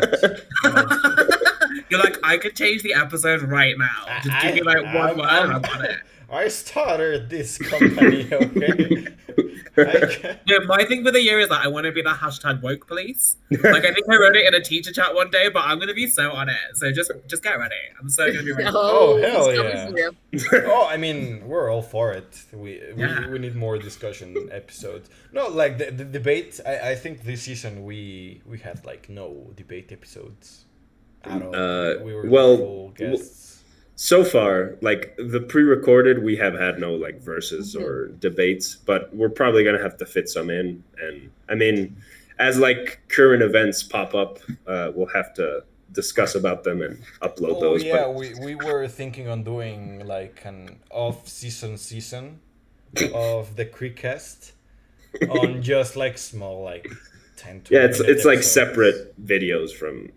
You're like, I could change the episode right now. Just I- give me like one I'm- word I'm- and it. I started this company, okay? I ca- Yeah, my thing for the year is that I want to be the hashtag woke police. Like I think I wrote it in a teacher chat one day, but I'm gonna be so on it. So just just get ready. I'm so gonna be ready. <laughs> Oh, it's hell yeah. <laughs> oh, I mean, we're all for it. We we, Yeah. we need more discussion episodes. No, like the, the debate. I, I think this season we we had like no debate episodes at all. Uh, we were well, full guests. So far, like the pre-recorded, we have had no like verses or debates, but we're probably gonna have to fit some in. And I mean, as like current events pop up, uh, we'll have to discuss about them and upload Oh those. yeah, but we, we were thinking on doing like an off-season season of the Creekcast on <laughs> just like small like 10 yeah, it's 20 it's like separate videos from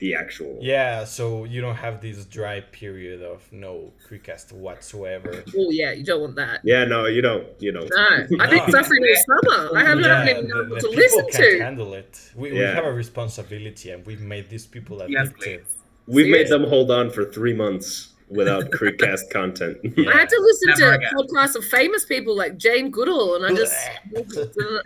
the actual. Yeah, so you don't have this dry period of no Creekcast whatsoever. Oh yeah, you don't want that. Yeah, no, you don't. You don't. No, I've been No. suffering all summer. I haven't Yeah, even the- been able to people listen can't to. handle it. We, we have a responsibility, and we've made these people Yes, addicted. please. We've made Seriously? them hold on for three months without Creekcast <laughs> content. Yeah. I had to listen Never to again. podcasts of famous people like Jane Goodall, and I just,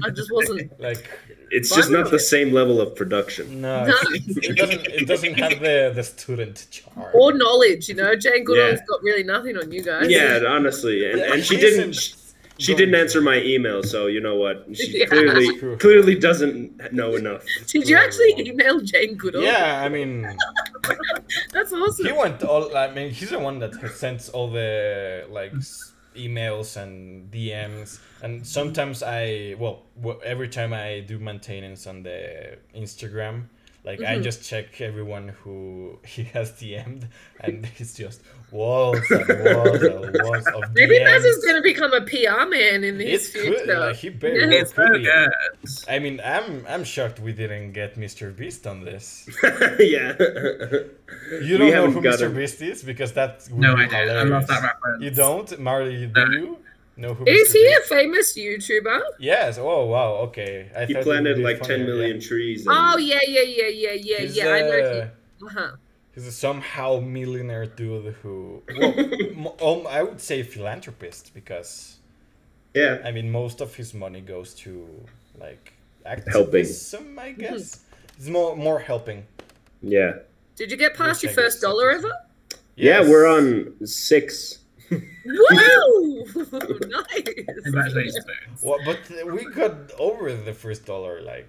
I just wasn't. <laughs> like It's just not the same level of production. no, No. it doesn't. It doesn't have the the student charm. Or knowledge, you know. Jane Goodall's Yeah. got really nothing on you guys. Yeah, honestly, and, and she she didn't. isn't She didn't answer my email, so you know what? <laughs> She Yeah. clearly clearly doesn't know enough. Did you actually email Jane Goodall? Yeah, I mean, That's awesome. he went all. I mean, he's the one that sends all the like emails and DMs, and sometimes I well, every time I do maintenance on the Instagram, like I Mhm. just check everyone who <laughs> he has DM'd, and it's just walls and walls and walls of Maybe DMs. Maz is going to become a PR man in It his could, future. like he very Yeah. It's could good. I mean, I'm I'm shocked we didn't get Mr. Beast on this. <laughs> yeah. You don't know who Mr. him. Beast is because that would No be idea. I hilarious. love that reference. You don't, Marli? Do you know who? Is Mr. he a famous YouTuber? Yes. Oh wow. Okay. I He planted like ten funnier, million yeah. trees. And Oh yeah, yeah, yeah, yeah, yeah, He's, yeah. I know. uh, He, uh-huh. He's a somehow millionaire dude who, <laughs> well, m- um, I would say philanthropist because yeah. I mean most of his money goes to like Helping. activism, I guess. It's more more helping. Yeah. Did you get past Which your I first dollar is- ever? Yeah, we're on six. Woo! <laughs> <laughs> nice. Congratulations. Well, but we got over the first dollar like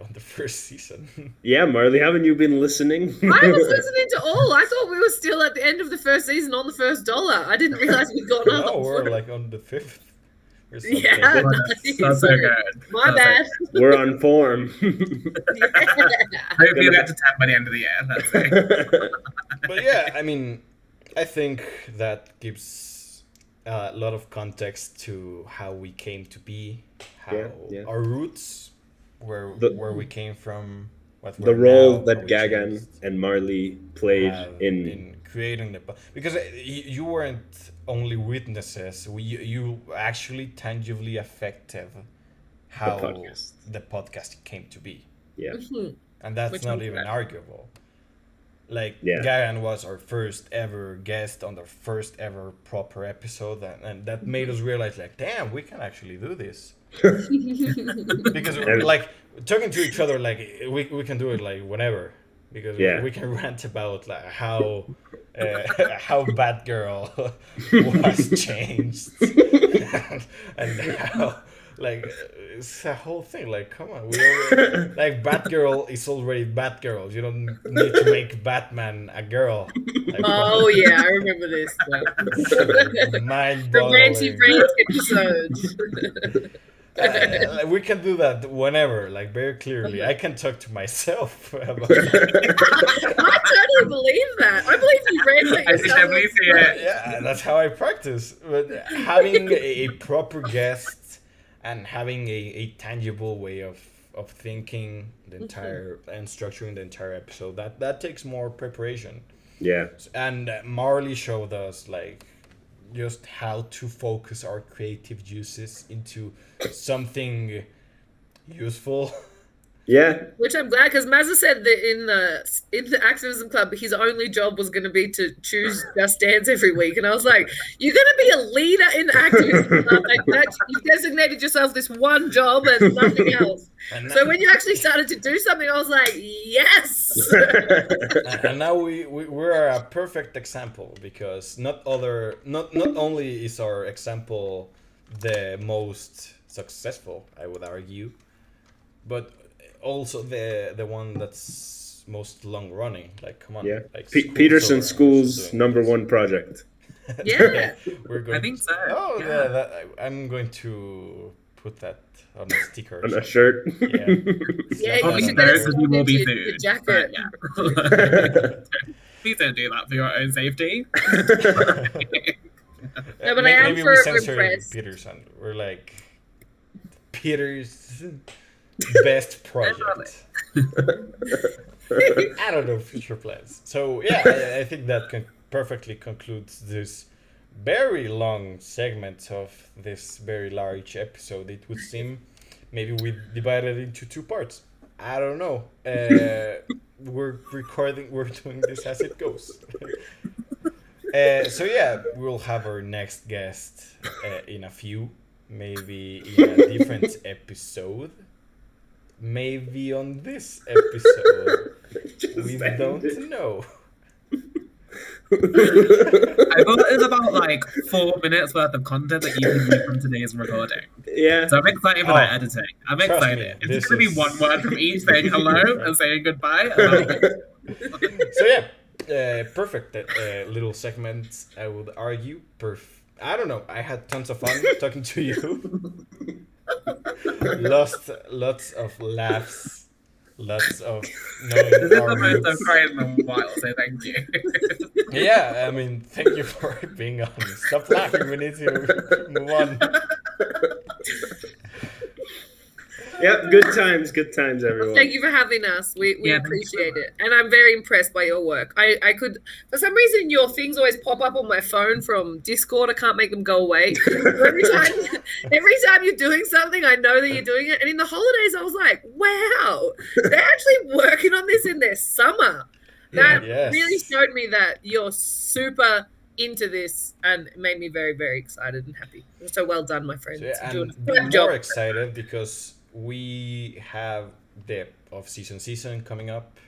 on the first season. Yeah, Marli, haven't you been listening? I was <laughs> listening to all. I thought we were still at the end of the first season on the first dollar. I didn't realize we'd gone <laughs> no, we're like on the fifth. or <laughs> something. Yeah. That's so good. My That's bad. so We're on form. Yeah. Hopefully you get to 10 by the end of the year. But yeah, I mean, I think that gives uh, a lot of context to how we came to be, how Yeah, yeah. our roots, where The- where we came from, what the we're role now, that Gagan and Marli played have in creating the po- because uh, you, you weren't only witnesses we, you, you actually tangibly affected how the podcast. podcast. came to be yeah Mhm. and that's Which not even glad. arguable like Yeah. Gagan was our first ever guest on the first ever proper episode and, and that made us realize like damn we can actually do this <laughs> because <laughs> And- like talking to each other like we, we can do it like whenever because we- Yeah. we can <laughs> rant about like how uh, how Batgirl was changed and how like <laughs> it's a whole thing like come on we already, <laughs> like Batgirl is already Batgirl you don't need to make Batman a girl like, Oh yeah, I remember this. <laughs> mind the ranty boggling rant episode. uh, we can do that whenever like very clearly I can talk to myself about I totally believe that. I believe you read. I think I believe you. yeah, that's how I practice. But having a, a proper guest and having a, a tangible way of, of thinking the entire and structuring the entire episode that that takes more preparation. yeah And uh, Marli showed us like just how to focus our creative juices into something useful. <laughs> yeah Which I'm glad because Mazza said that in the in the activism club, his only job was going to be to choose <laughs> Just Dance every week, and I was like, "You're going to be a leader in the activism <laughs> club. Like that, you've designated yourself this one job and nothing <laughs> else." And So when you actually started to do something, I was like, "Yes." and and now we, we we're a perfect example because not other not not only is our example the most successful i would argue but also the the one that's most long running like come on yeah like P- peterson are schools doing number one project <laughs> Yeah. we're going I think so. oh yeah. yeah, that, I, i'm going to put that on a sticker on a shirt Yeah, <laughs> Yeah. Oh, you should get no, a because you will be the, food. the jacket. Yeah. <laughs> Please don't do that for your own safety. No, but I am maybe for we censor impressed. Peterson. We're like Peter's best <laughs> project. <laughs> I don't know future plans. So yeah, I, I think that can perfectly concludes this very long segment of this very large episode. It would seem maybe we divided it into two parts. I don't know. Uh, <laughs> we're recording. We're doing this as it goes. Uh, so yeah, we'll have our next guest uh, in a few, maybe in a different episode, maybe on this episode. <laughs> we Just don't ended. know. I thought it was about like four minutes worth of content that you can use from today's recording. yeah So I'm excited for Oh, that editing. I'm trust excited. me, it's just gonna is- be one word from each saying hello <laughs> and saying goodbye. and <laughs> So yeah, uh, perfect uh, little segment. I would argue. Perf- I don't know. I had tons of fun talking to you. Lost lots of laughs, lots of knowing This is the most I've cried in a while, so thank you. <laughs> Yeah, I mean, thank you for being on. Stop laughing. We need to move on. Yep, good times, good times, everyone. Thank you for having us. We, we Yeah, appreciate so it. And I'm very impressed by your work. I, I could, for some reason, your things always pop up on my phone from Discord. I can't make them go away. <laughs> every, time, every time you're doing something, I know that you're doing it. And in the holidays, I was like, wow, they're actually <laughs> working on this in their summer. That Yes. really showed me that you're super into this and made me very, very excited and happy. So well done, my friend. So, yeah, You're doing and a be good job. more excited because we have the off season season coming up.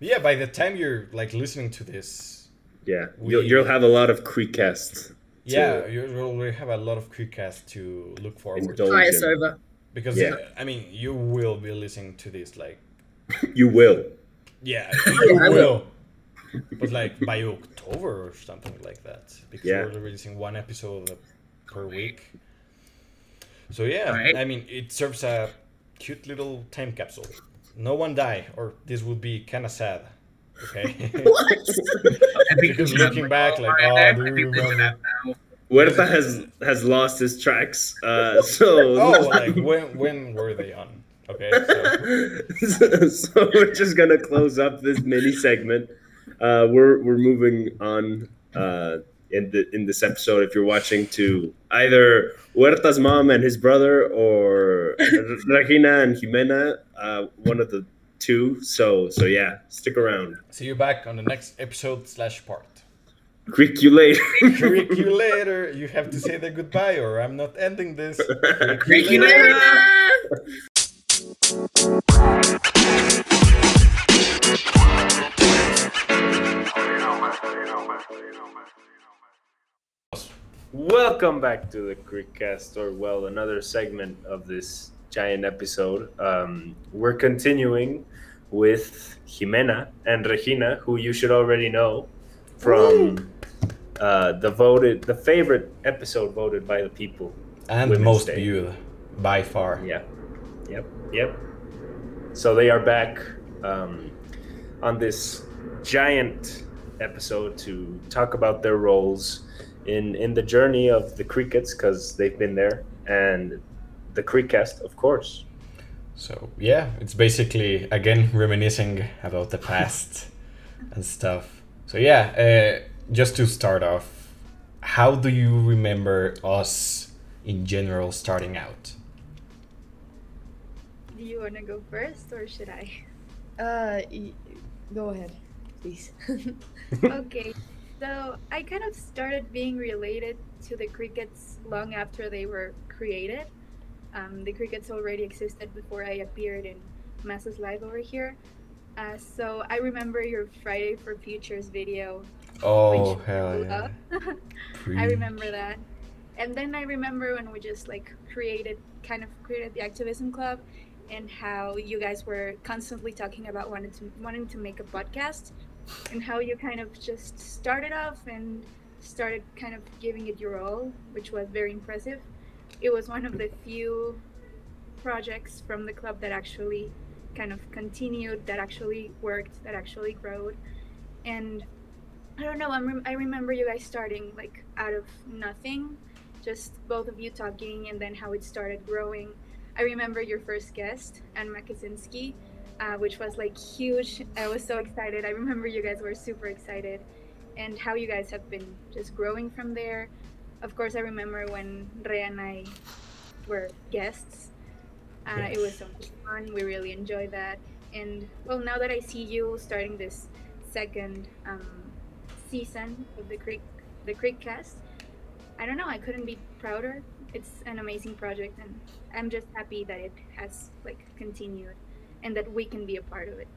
Yeah, by the time you're like listening to this, Yeah, We- you'll, you'll have a lot of Creekcasts. yeah, you will we have a lot of Creekcast to look forward to. Indulge. Tie us over. because Yeah. I mean you will be listening to this like <laughs> You will. yeah <laughs> you I will, but like by October or something like that because Yeah. we're releasing one episode per week. So yeah, Right. I mean it serves a cute little time capsule. No one die, or this would be kind of sad. Okay. <laughs> <laughs> What? I think Because we have, looking back, like, oh, there. do I you think we should remember? have now. Huerta has has lost his tracks. Uh, <laughs> so oh, like when when were they on? Okay. So. so we're just gonna close up this mini segment. Uh, we're we're moving on uh, in the in this episode. If you're watching to either Huerta's mom and his brother, or <laughs> Regina and Jimena, uh, one of the two. So so yeah, stick around. See you back on the next episode slash part. Greek you later. <laughs> Creak you later. You have to say the goodbye, or I'm not ending this. <laughs> Creak you later. Welcome back to the Creekcast, or well, another segment of this giant episode. Um, we're continuing with Jimena and Regina, who you should already know from uh, the voted, the favorite episode voted by the people. And Women's most Day. viewed by far. Yeah, yep, yep. So they are back um, on this giant episode to talk about their roles in in the journey of the Creeketz because they've been there and the Creekcast, of course. So yeah, it's basically again reminiscing about the past <laughs> and stuff. So yeah, uh, just to start off, how do you remember us in general starting out? Do you want to go first or should I? Uh, y- go ahead, please. <laughs> okay, so I kind of started being related to the Creeketz long after they were created. Um, the Creeketz already existed before I appeared in Masses Live over here. Uh, so I remember your Friday for Futures video. Oh which hell blew yeah! up. <laughs> I remember that. And then I remember when we just like created, kind of created the activism club, and how you guys were constantly talking about wanting to wanting to make a podcast, and how you kind of just started off and started kind of giving it your all, which was very impressive. It was one of the few projects from the club that actually kind of continued, that actually worked, that actually growed, and I don't know. Rem- I remember you guys starting like out of nothing, just both of you talking, and then how it started growing. I remember your first guest, Anna Kaczynski, uh, which was like huge. I was so excited. I remember you guys were super excited, and how you guys have been just growing from there. Of course, I remember when Rea and I were guests. Uh, It was so much fun. We really enjoyed that. And well, now that I see you starting this second um, season of the Creek the Creekcast. I don't know. I couldn't be prouder. It's an amazing project, and I'm just happy that it has like continued, and that we can be a part of it.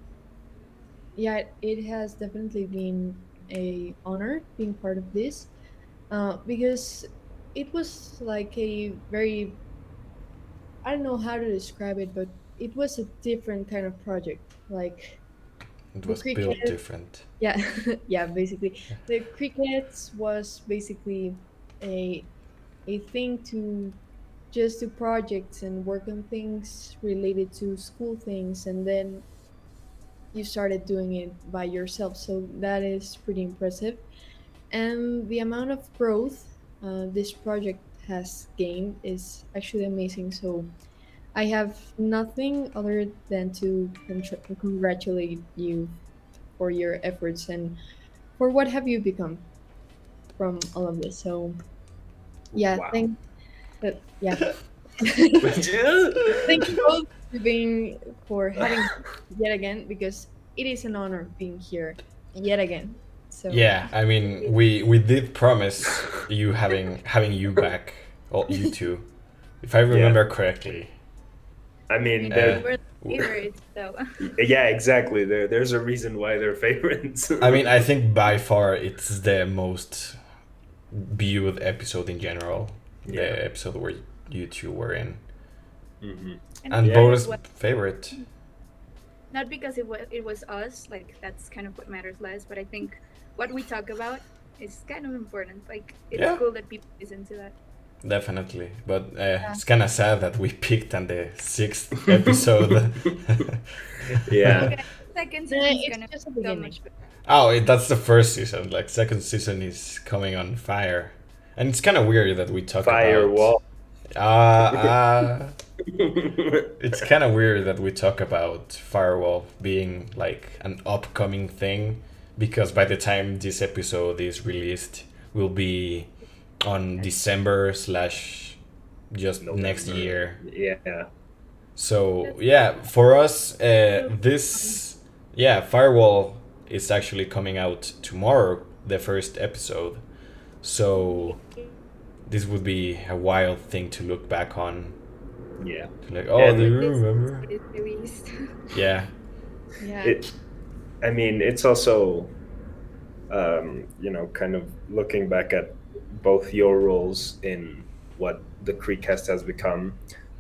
yeah, it- it has definitely been a honor being part of this, uh, because it was like a very I don't know how to describe it, but it was a different kind of project. Like It was Greek built different. yeah <laughs> yeah basically the Creeketz was basically a a thing to just do projects and work on things related to school things and then you started doing it by yourself so that is pretty impressive and the amount of growth uh, this project has gained is actually amazing so i have nothing other than to con- congratulate you for your efforts and for what have you become from all of this. So yeah, Wow. thank but yeah. <laughs> thank you both for being for having yet again because it is an honor being here yet again. So Yeah, I mean, we we did promise you having having you back, well, you <laughs> two, if I remember correctly. I mean, Uh, they're- We're favorites, so <laughs> yeah, exactly. There, there's a reason why they're favorites. I mean, I think by far it's the most viewed episode in general. Yeah. The episode where you two were in. hmm And Yeah. bonus what- favorite. not because it was it was us like that's kind of what matters less but i think what we talk about is kind of important like it's Yeah. cool that people listen to that Definitely, but uh, it's kind of sad that we picked on the sixth episode. <laughs> <laughs> Yeah. second season is gonna just a be so beginning. much better. oh, it, that's the first season. Like second season is coming on fire, and it's kind of weird that we talk about Firewall. Uh, uh, <laughs> it's kind of weird that we talk about firewall being like an upcoming thing because by the time this episode is released will be on december slash just next year Yeah. so yeah for us uh, this yeah firewall is actually coming out tomorrow the first episode so this would be a wild thing to look back on Yeah. like oh And- do you remember it is released. yeah Yeah. It, I mean, it's also, um, you know, kind of looking back at both your roles in what the Creekcast has become.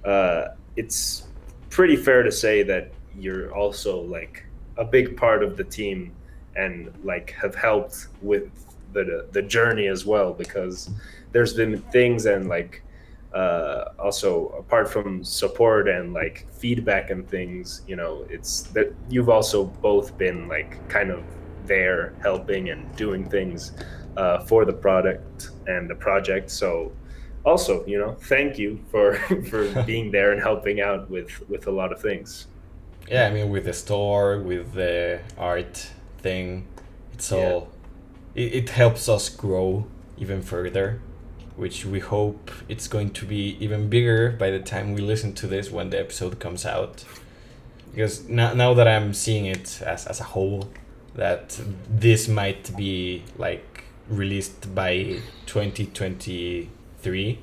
Uh, it's pretty fair to say that you're also like a big part of the team and like have helped with the the journey as well because there's been things and like uh, also apart from support and like feedback and things you know it's that you've also both been like kind of there helping and doing things uh, for the product and the project so also you know thank you for <laughs> for <laughs> being there and helping out with with a lot of things yeah i mean with the store with the art thing it's Yeah. all it, it helps us grow even further which we hope it's going to be even bigger by the time we listen to this when the episode comes out. Because now, now that i'm seeing it as, as a whole that this might be like released by 2023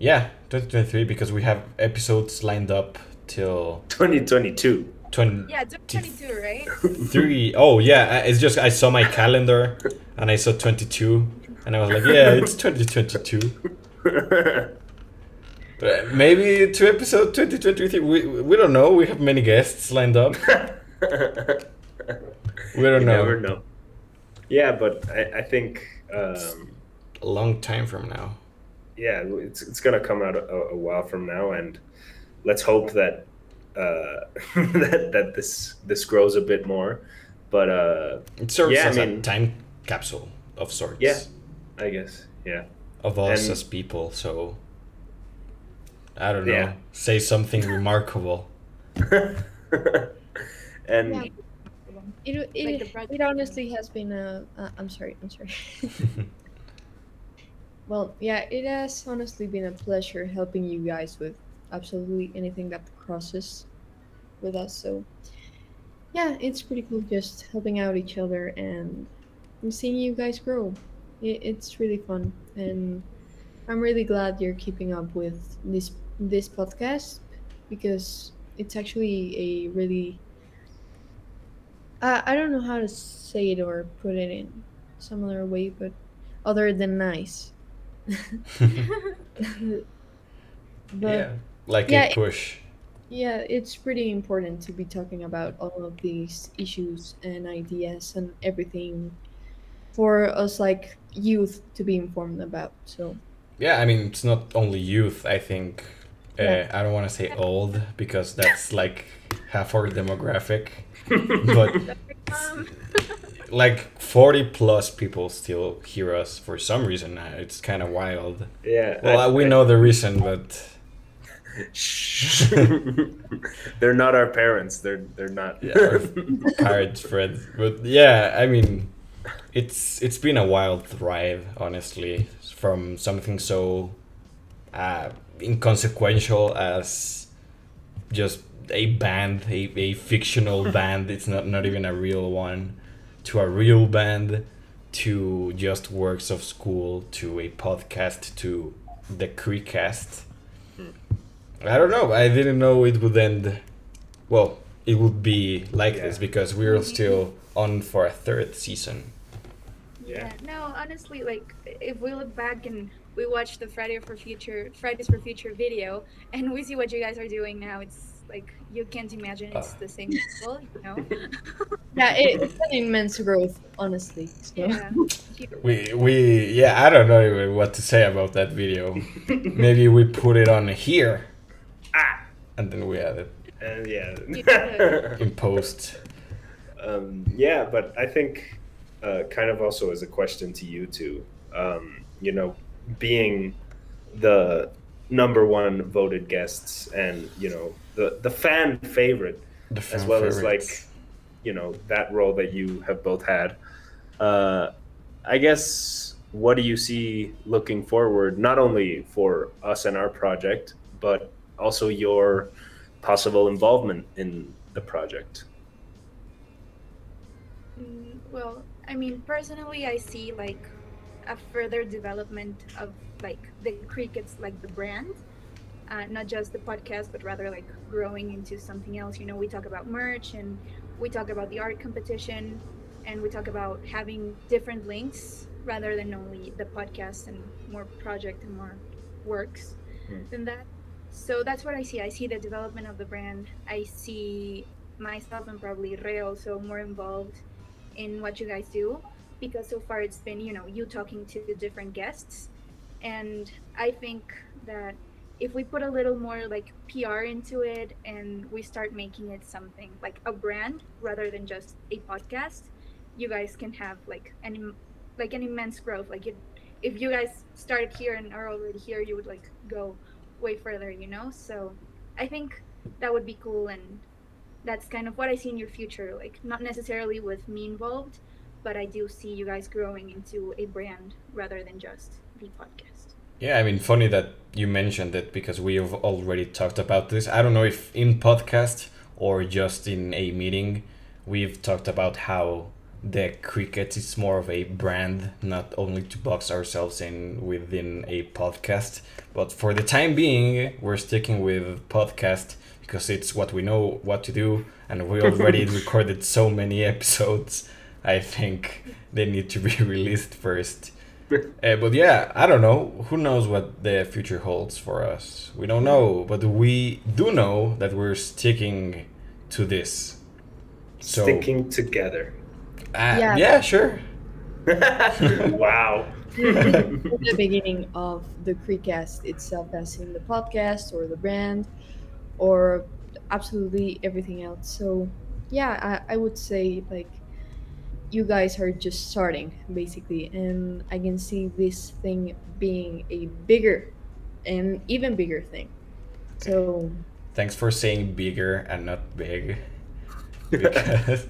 yeah 2023 because we have episodes lined up till 2022 20 yeah, 2022, right? three. Oh yeah it's just i saw my calendar and i saw 22 and i was like yeah it's 2022 but maybe to episode 2023 we, we don't know. We have many guests lined up. We don't you know. never know. Yeah but i, I think um, a long time from now. yeah, it's it's gonna come out a, a while from now, and let's hope that uh, <laughs> that that this this grows a bit more. But uh, it serves Yeah, I as a time capsule of sorts Yeah. I guess yeah, of us And- as people so i don't know Yeah. say something remarkable <laughs> and Yeah. It, it, Like it honestly has been a. Uh, I'm sorry. I'm sorry. <laughs> well, yeah, it has honestly been a pleasure helping you guys with absolutely anything that crosses with us. So, yeah, it's pretty cool just helping out each other and seeing you guys grow. It, it's really fun, and I'm really glad you're keeping up with this this podcast because it's actually a really uh, I don't know how to say it or put it in some other way, but other than nice. <laughs> <laughs> but yeah like Yeah, a it- push yeah, it's pretty important to be talking about all of these issues and ideas and everything for us like youth to be informed about. So Yeah, I mean, it's not only youth. I think uh, Yeah. I don't want to say old because that's <laughs> like half our demographic, <laughs> but Um, <laughs> like forty plus people still hear us for some reason. Uh, It's kind of wild. yeah, Well, I- uh, we I- know the reason, but Shh. <laughs> they're not our parents. They're they're not. Yeah, our parents, friends. But yeah, I mean, it's it's been a wild ride, honestly, from something so uh, inconsequential as just a band, a, a fictional <laughs> band. It's not not even a real one, to a real band, to just works of school, to a podcast, to the Creekcast. I don't know. I didn't know it would end. Well, it would be like Yeah. this because we're still on for a third season. yeah. No, honestly, like if we look back and we watch the Friday for Future Fridays for Future video, and we see what you guys are doing now. It's like you can't imagine it's Uh. the same people, you know? <laughs> Yeah, it, it's an immense growth, honestly. So. yeah. <laughs> We we yeah, I don't know even what to say about that video. <laughs> Maybe we put it on here ah, and then we add it and yeah. <laughs> in post. um, yeah, but I think uh, kind of also as a question to you too. um, you know, being the number one voted guests and you know the the fan favorite The as fan well as like you know that role that you have both had uh i guess what do you see looking forward not only for us and our project but also your possible involvement in the project Mm, Well, I mean, personally, I see like a further development of like the Creeketz, like the brand, uh, not just the podcast, but rather like growing into something else. You know, we talk about merch and we talk about the art competition and we talk about having different links rather than only the podcast and more project and more works Hmm. than that. So that's what I see. I see the development of the brand. I see myself and probably Ray also more involved in what you guys do because so far it's been you know you talking to the different guests and i think that if we put a little more like pr into it and we start making it something like a brand rather than just a podcast you guys can have like an like an immense growth like it, if you guys started here and are already here you would like go way further you know so i think that would be cool and that's kind of what I see in your future. Like not necessarily with me involved, but I do see you guys growing into a brand rather than just the podcast. Yeah, I mean, funny that you mentioned it because we have already talked about this. I don't know if in podcast or just in a meeting, we've talked about how the cricket is more of a brand, not only to box ourselves in within a podcast. But for the time being, we're sticking with podcast because it's what we know what to do, and we already <laughs> recorded so many episodes. I think they need to be <laughs> released first. <laughs> Uh, but yeah, I don't know. Who knows what the future holds for us? We don't know, but we do know that we're sticking to this. So, sticking together uh, Yeah. yeah, sure. <laughs> wow <laughs> From the beginning of the Creekcast itself, as in the podcast or the brand or absolutely everything else. So, yeah, I, I would say like you guys are just starting basically, and I can see this thing being a bigger and even bigger thing. So, Thanks for saying bigger and not big. Because,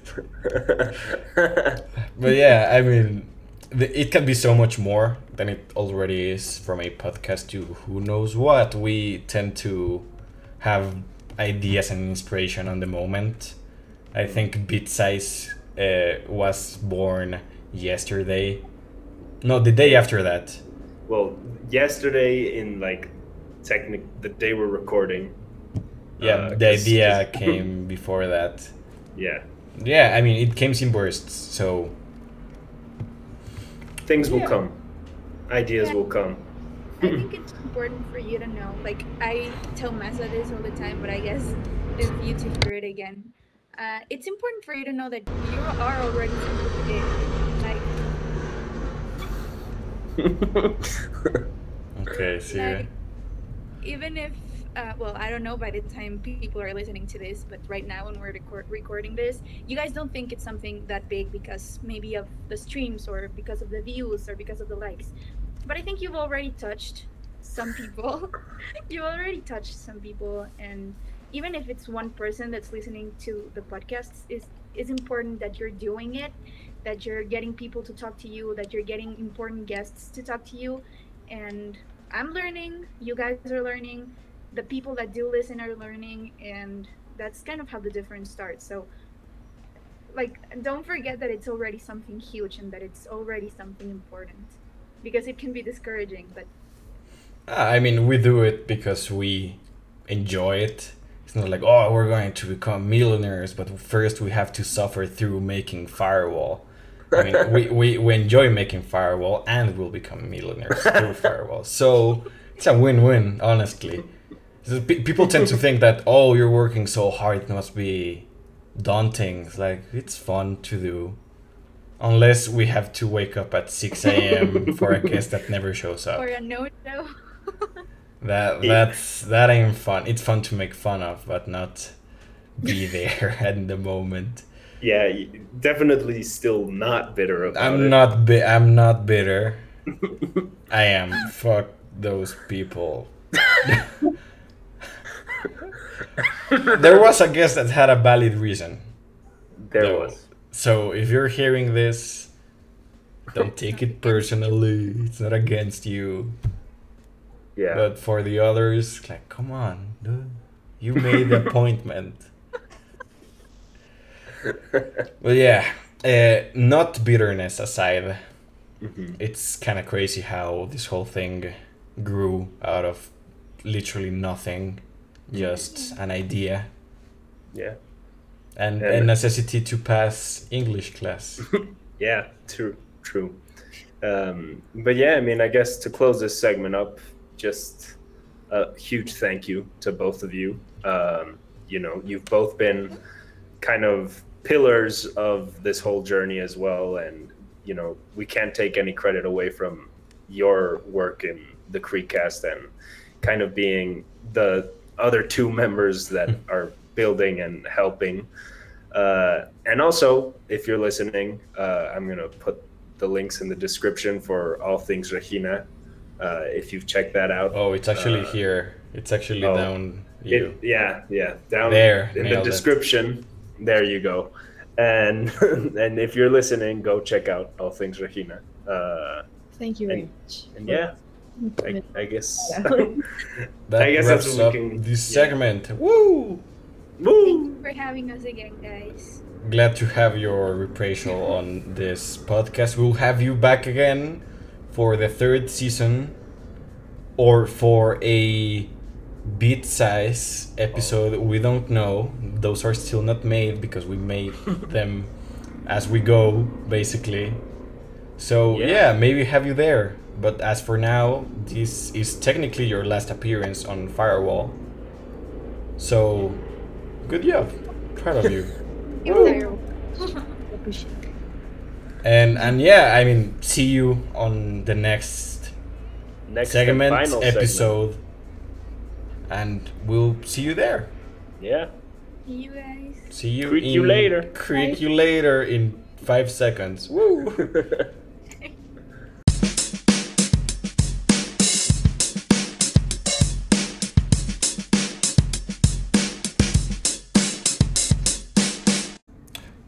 but yeah, I mean, the, it can be so much more than it already is from a podcast to who knows what. We tend to have ideas and inspiration on the moment. I think Bit Size uh, was born yesterday. No, the day after that. well yesterday in like technic the day we're recording Yeah, Uh, the idea <laughs> came before that. Yeah Yeah, I mean, it came in bursts, so things will Yeah. come ideas Yeah. will come I <laughs> think it's important for you to know. Like I tell Mesa this all the time, but I guess it's for you to hear it again. Uh, it's important for you to know that you are already. Like <laughs> okay, see. Like, even if, uh, well, I don't know by the time people are listening to this, but right now when we're record- recording this, you guys don't think it's something that big because maybe of the streams or because of the views or because of the likes. But I think you've already touched some people. <laughs> you've already touched some people, and even if it's one person that's listening to the podcast, is is important that you're doing it, that you're getting people to talk to you, that you're getting important guests to talk to you, and I'm learning, you guys are learning, the people that do listen are learning, and that's kind of how the difference starts. So, like, don't forget that it's already something huge and that it's already something important because it can be discouraging, but I mean, we do it because we enjoy it. It's not like, oh, we're going to become millionaires, but first we have to suffer through making Firewall. I mean, we, <laughs> we, we enjoy making firewall and we'll become millionaires through <laughs> firewall. So it's a win-win, honestly. So pe- people tend to think that oh, you're working so hard, it must be daunting. It's like it's fun to do, unless we have to wake up at six a.m. <laughs> for a guest that never shows up. Or a no show. <laughs> That that's that ain't fun. It's fun to make fun of, but not be <laughs> there at the moment. Yeah, definitely still not bitter about I'm it. not bi- I'm not bitter. I am. Fuck those people. <laughs> there was a guest that had a valid reason. there though. was. So if you're hearing this, don't take it personally. It's not against you. Yeah. But for the others, like, come on, dude. You made the <laughs> appointment. But yeah, uh, not bitterness aside, Mhm. it's kind of crazy how this whole thing grew out of literally nothing, just an idea Yeah. and Yeah. a necessity to pass English class. <laughs> Yeah, true, true. Um, but yeah, I mean, I guess to close this segment up, just a huge thank you to both of you. Um, you know, you've both been kind of pillars of this whole journey as well, and you know, we can't take any credit away from your work in the Creekcast and kind of being the other two members that are building and helping. Uh, and also, if you're listening, uh, I'm going to put the links in the description for all things Regina. Uh, if you've checked that out. Oh, it's actually Uh, here. It's actually oh. down you. It, yeah, yeah. Down There, in the nailed it. description. There you go. And <laughs> and if you're listening, go check out all things Regina. Uh, Thank you very And- much. and yeah, I, I guess. <laughs> that I guess wraps that's up we can- this yeah. segment. Woo! Woo! Thank you for having us again, guys. Glad to have your reprisal on this podcast. We'll have you back again for the third season or for a bit size episode. We don't know. Those are still not made because we made <laughs> them as we go, basically. So, Yeah. yeah, maybe have you there. But as for now, this is technically your last appearance on Firewall. So, good job. Proud of you. It was terrible. Appreciate it. And and yeah, I mean, see you on the next Next segment and final episode, and we'll see you there. Segment. Yeah. you guys. See you. Creak you later. Creak Bye. you later in five seconds. Woo! <laughs>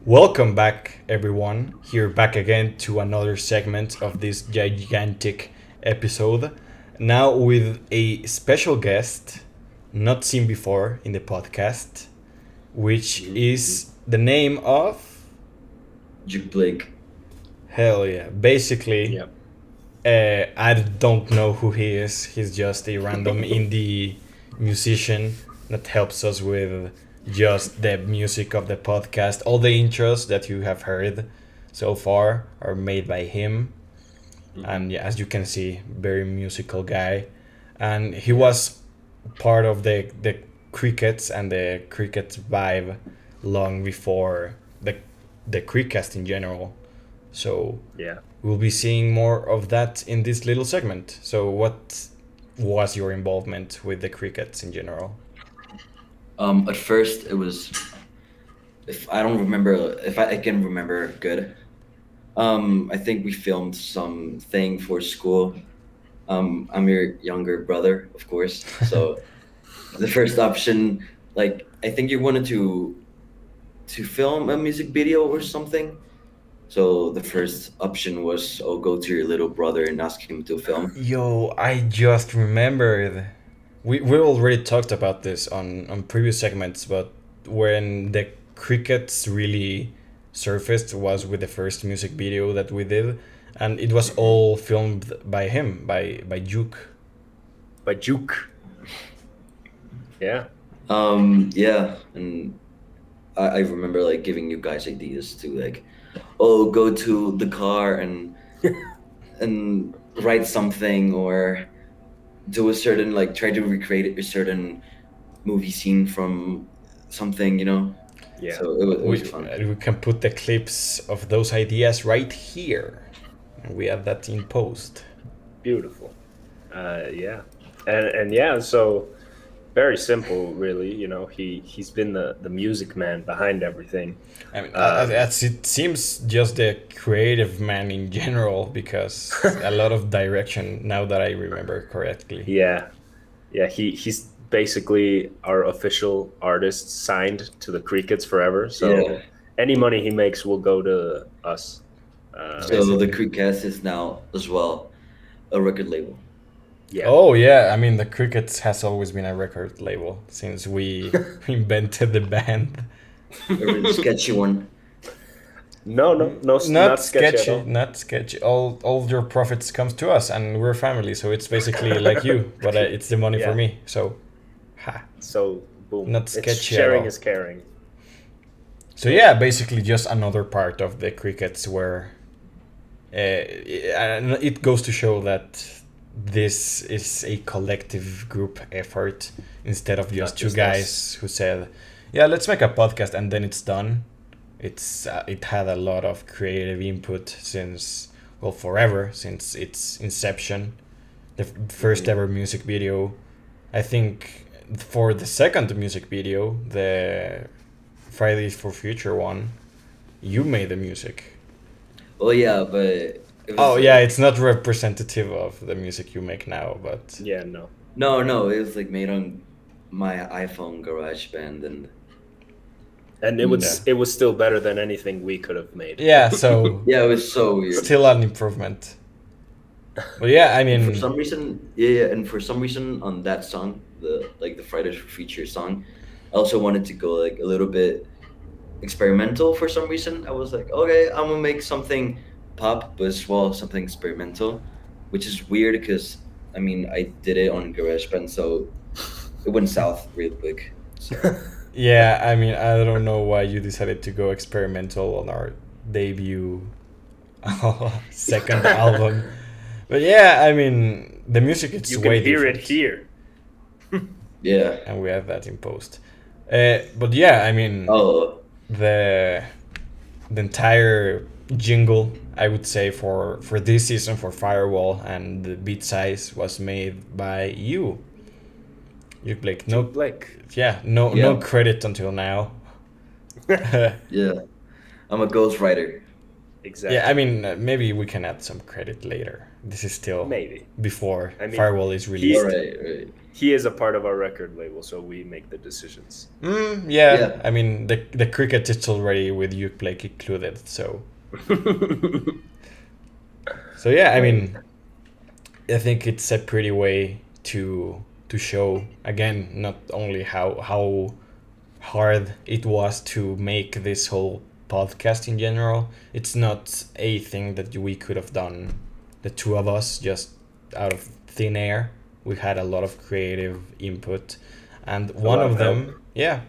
Welcome back, everyone. Here, back again to another segment of this gigantic episode. Now, with a special guest not seen before in the podcast, which is the name of. Juke Blake. Hell yeah. Basically, Yep. uh, I don't know who he is. He's just a random <laughs> indie musician that helps us with just the music of the podcast. All the intros that you have heard so far are made by him. Mm-hmm. And yeah, as you can see, very musical guy. And he was part of the the Creeketz and the cricket vibe long before the the Creekcast in general. So Yeah. we'll be seeing more of that in this little segment. So, what was your involvement with the Creeketz in general? Um, at first, it was. If I don't remember, if I, I can remember good, um, I think we filmed something for school. Um, I'm your younger brother, of course. So, <laughs> the first option, like I think you wanted to, to film a music video or something. So the first option was, oh, go to your little brother and ask him to film. Yo, I just remembered. We we already talked about this on on previous segments, but when the Creeketz really surfaced was with the first music video that we did, and it was all filmed by him, by by Juke. By Juke. Yeah. Um, yeah, and I, I remember like giving you guys ideas to like, oh, go to the car and <laughs> and write something or do a certain like try to recreate a certain movie scene from something, you know. Yeah. So it, wa- it we, was fun. we can put the clips of those ideas right here. We have that in post. Beautiful. Uh, yeah, and and yeah, so very simple, really. You know, he he's been the the music man behind everything. I mean, Uh, uh, that's, it seems just the creative man in general because a lot of direction now that I remember correctly. Yeah, yeah. He he's basically our official artist signed to the Creeketz forever. So Yeah. any money he makes will go to us. Uh, So the Creekcast is now as well a record label. Yeah. Oh yeah, I mean the Creeketz has always been a record label since we <laughs> invented the band. A really sketchy one. No, no, no. Not, Not, sketchy. sketchy, not sketchy. All all your profits comes to us, and we're family, so it's basically like you, <laughs> but uh, it's the money for me. So, ha. So boom. Not It's sketchy at sharing all. is caring. So yeah, basically just another part of the Creeketz where, uh, and it goes to show that this is a collective group effort instead of just two guys who said, "Yeah, let's make a podcast and then it's done." It's uh, it had a lot of creative input since well forever since its inception, the first Mhm. ever music video. I think for the second music video, the Fridays for Future one, you made the music. Oh yeah, but it was, Oh uh, yeah, it's not representative of the music you make now, but Yeah, no. No, no, it was like made on my iPhone GarageBand and And it was Yeah. it was still better than anything we could have made. yeah, so <laughs> yeah, it was so weird. still an improvement. But yeah, I And mean, for some reason, yeah, yeah, and for some reason on that song, the like the Fridays for Future song, I also wanted to go like a little bit experimental for some reason. I was like, okay, I'm gonna make something pop, but as well something experimental, which is weird because I mean I did it on GarageBand, so it went south real quick. So, <laughs> yeah, I mean, I don't know why you decided to go experimental on our debut <laughs> second <laughs> album. But yeah, I mean, the music it's you way can hear different. it here. yeah. and we have that in post. Uh, but yeah, I mean, Oh, the the entire jingle I would say for for this season for Firewall and the bit size was made by you. You Blake, no, Blake. yeah, no, no credit until now. <laughs> yeah. I'm a ghostwriter. Exactly. yeah, I mean, uh, maybe we can add some credit later. This is still Maybe. before I mean, Firewall is he's- released. All right, right. He is a part of our record label, so we make the decisions. Mm, yeah, Yeah. I mean, the the cricket is already with you Blake included, so <laughs> So yeah, I mean, I think it's a pretty way to to show again not only how how hard it was to make this whole podcast in general. It's not a thing that we could have done, the two of us, just out of thin air. We had a lot of creative input, and one of them, yeah,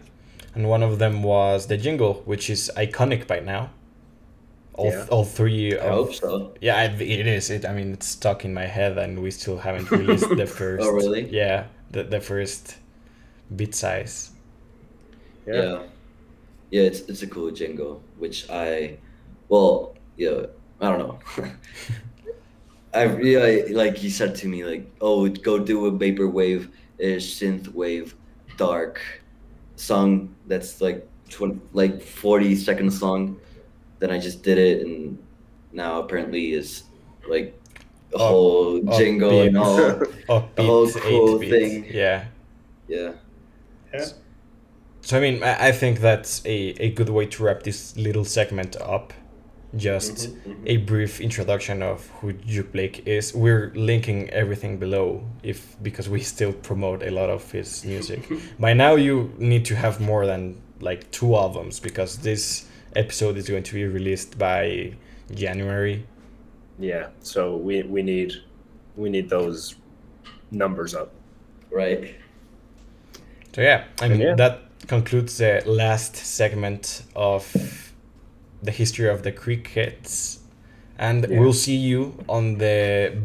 and one of them was the jingle, which is iconic by now. All, Yeah. all three I of hope so. yeah, it is. It. I mean, it's stuck in my head, and we still haven't released the <laughs> first. Oh, really? Yeah, the the first bit size. Yeah. yeah. it's it's a cool jingle, which I well, yeah, I don't know. <laughs> I really like he said to me like, "Oh, go do a vaporwave ish synth wave dark song that's like tw- like 40 second song." Then I just did it and now apparently is like a Up- whole jingle and all. <laughs> Upbeat, whole cool 8-bit. thing. Yeah. Yeah. So I mean, I, I think that's a, a good way to wrap this little segment up. Just mm-hmm, mm-hmm. a brief introduction of who Duke Blake is. We're linking everything below, if because we still promote a lot of his music. <laughs> By now, you need to have more than like two albums because this episode is going to be released by January. Yeah. So we we need we need those numbers up. Right. So yeah, I mean yeah. that concludes the last segment of the history of the Creeketz, and Yeah. we'll see you on the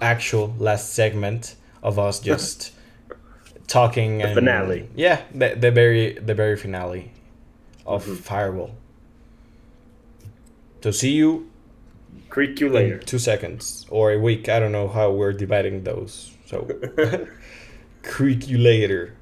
actual last segment of us <laughs> just talking. The and, finale. Yeah, the, the very the very finale of Mhm. Firewall. So see you Creak you later. two seconds or a week. I don't know how we're dividing those. So <laughs> creak you later.